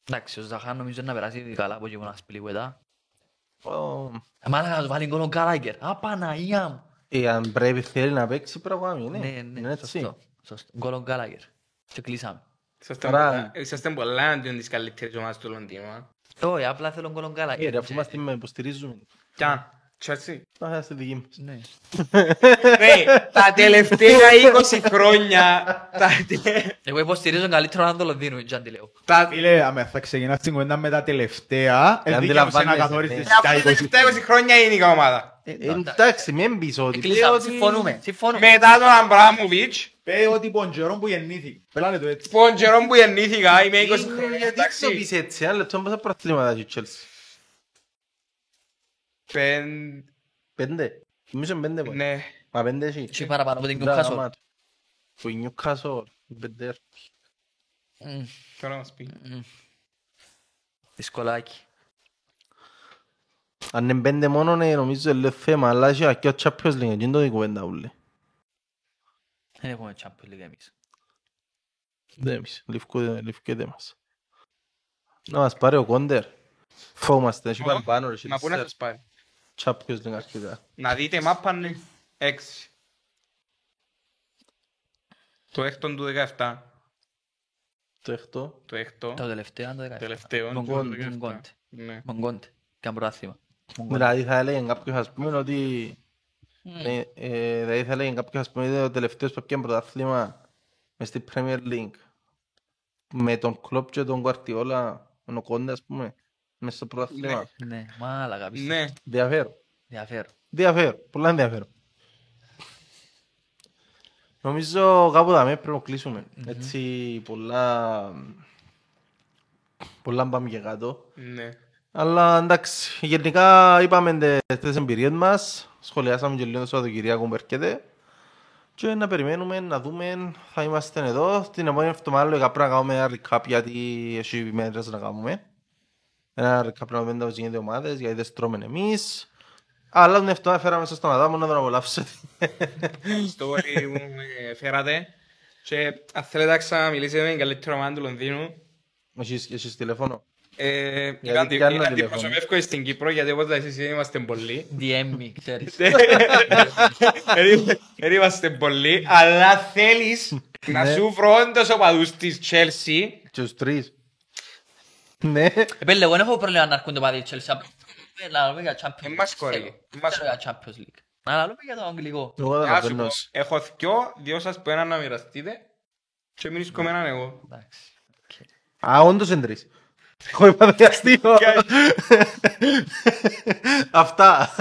Εντάξει ο Ζαχάν νομίζω να περάσει καλά από εκεί που να σπλίγουετα Μάλακα να του βάλει γκολ ο Γκάλαγκερ. Α, Παναγία μου. Εάν πρέπει θέλει να παίξει πρέπει να κάνει. Ναι, Ναι, ναι, είναι έτσι. σωστό. Σωστό. Γκολ ο Γκάλαγκερ. Και κλείσαμε. Είσαστε Άρα- πολλά- Είσαστε πολλά αντίον της καλύτερης ομάδας του Λονδίνου. α. Όχι, απλά θέλω γκολ ο Ε, Γκάλαγκερ. ρε, αφού μας την υποστηρίζουμε. Κι αν, Chelsea. Να είμαστε δικοί μας. Ναι. Ρε, τα τελευταία 20 χρόνια, τα τε- Εγώ υποστηρίζω καλύτερο να το Λονδίνο, δεν τη λέω. τα Φίλε, άμα θα ξεκινάς την κουβέντα με τα τελευταία, Ε, ενδίκαιο σε να αντιλαμβάνεσαι, καθόριστες ναι. τα τα 20. τελευταία 20 χρόνια είναι η ομάδα. Ε, Εντάξει, μην πεις ότι... Κλείσαμε, ότι- συμφωνούμε. Συμφωνούμε. Μετά τον Αμπράμοβιτς, Πέ ότι ποντζερόν που γεννήθηκε. Πελάνε το έτσι. που τον καιρό που γεννήθηκα, είμαι 20 Είναι, χρόνια, Γιατί το εντάξει. πεις έτσι, ένα λεπτό πόσα προαθλήματα έχει η Chelsea; Πεν- Πέντε. Νομίζω είναι πέντε. πάλι. Ναι. Μα πέντε έχει. Και παραπάνω από την Μπράβο, Newcastle. άμα το. Που η Newcastle, η πέντε. Μμ, Τώρα να μας πει. μμ. Δυσκολάκι. Αν είναι πέντε μόνο, ναι, νομίζω είναι θέμα, αλλά έχει και ο Champions League, εκείνο το κουβέντα ούλε. Δεν έχουμε Champions League εμείς. Δεν εμείς, λευκό- λευκέται μας. Να μας πάρει ο Κόντερ. Φόβομαστε, έχει παραπάνω, ρε, Μα πού να σε σας πάρει; Champions League αρχικά. Να δείτε μάπα ναι. Έξι. Το έκτον του 17. Το έκτο. Το έκτο. Το τελευταίο, το 17. Τελευταίο. Μογκόντε. το 17. Μογκόντε. Ναι. Μογκόντε. Καν πρωτάθλημα. Μογκόντε. Δηλαδή θα έλεγε κάποιος ας πούμε ότι ε, ε, δηλαδή θα έλεγε κάποιος ας πούμε ότι ο τελευταίος που έπιανε πρωτάθλημα μες στην Premier League με τον Κλόπ και τον Κουαρτιόλα με ο Κόντε ας πούμε μες στο πρωτάθλημα. Ναι, μάλακα πιστεύω. Ναι. Διαφέρον. Διαφέρω. Διαφέρον. Πολλά ενδιαφέρον. Νομίζω κάπου δαμέ πρέπει να κλείσουμε. Έτσι πολλά... Πολλά πάμε και κάτω. Ναι. Αλλά εντάξει, γενικά είπαμε τε- τις εμπειρίες μας, σχολιάσαμε και λίγο το Σαββατοκυριακό που έρχεται και να περιμένουμε, να δούμε, θα είμαστε εδώ. Την επόμενη εβδομάδα λέγα πρέπει να κάνουμε ένα recap γιατί έχει μέρες να κάνουμε. Ένα recap να δούμε τα γίνεται ομάδες γιατί δεν στρώμε εμείς. Αλλά την εβδομάδα φέραμε σας τον Αδάμο να τον απολαύσετε. Στο story που με φέρατε. Και αν θέλετε να ξαναμιλήσετε με την καλύτερη ομάδα του Λονδίνου, Έχεις έχεις τηλέφωνο. ε, Γιατί είναι αντι- κι άλλο είναι τηλέφωνο. αντιπροσωπεύκο στην Κύπρο, γιατί όπως εσείς είμαστε πολλοί. DM me, ξέρεις. Δεν είμαστε πολλοί, αλλά θέλεις να Ναι. σου βρω όντως οπαδούς της Chelsea. Και τους τρεις. Ναι. Επέλε, εγώ δεν έχω πρόβλημα να έρχονται πάλι η Chelsea. Να λέμε για Champions Εν League. μας χωρεί. Θέλω. Εν μας Θέλω για Champions League. Να λέμε για το αγγλικό. Εγώ δεν Να σου πω, απέρνω. έχω δυο, δύο σας που έναν να μοιραστείτε και μείνεις κομμέναν εγώ. Εντάξει. Α, όντως είναι τρεις. Έχω υπαδεχαστεί. Αυτά.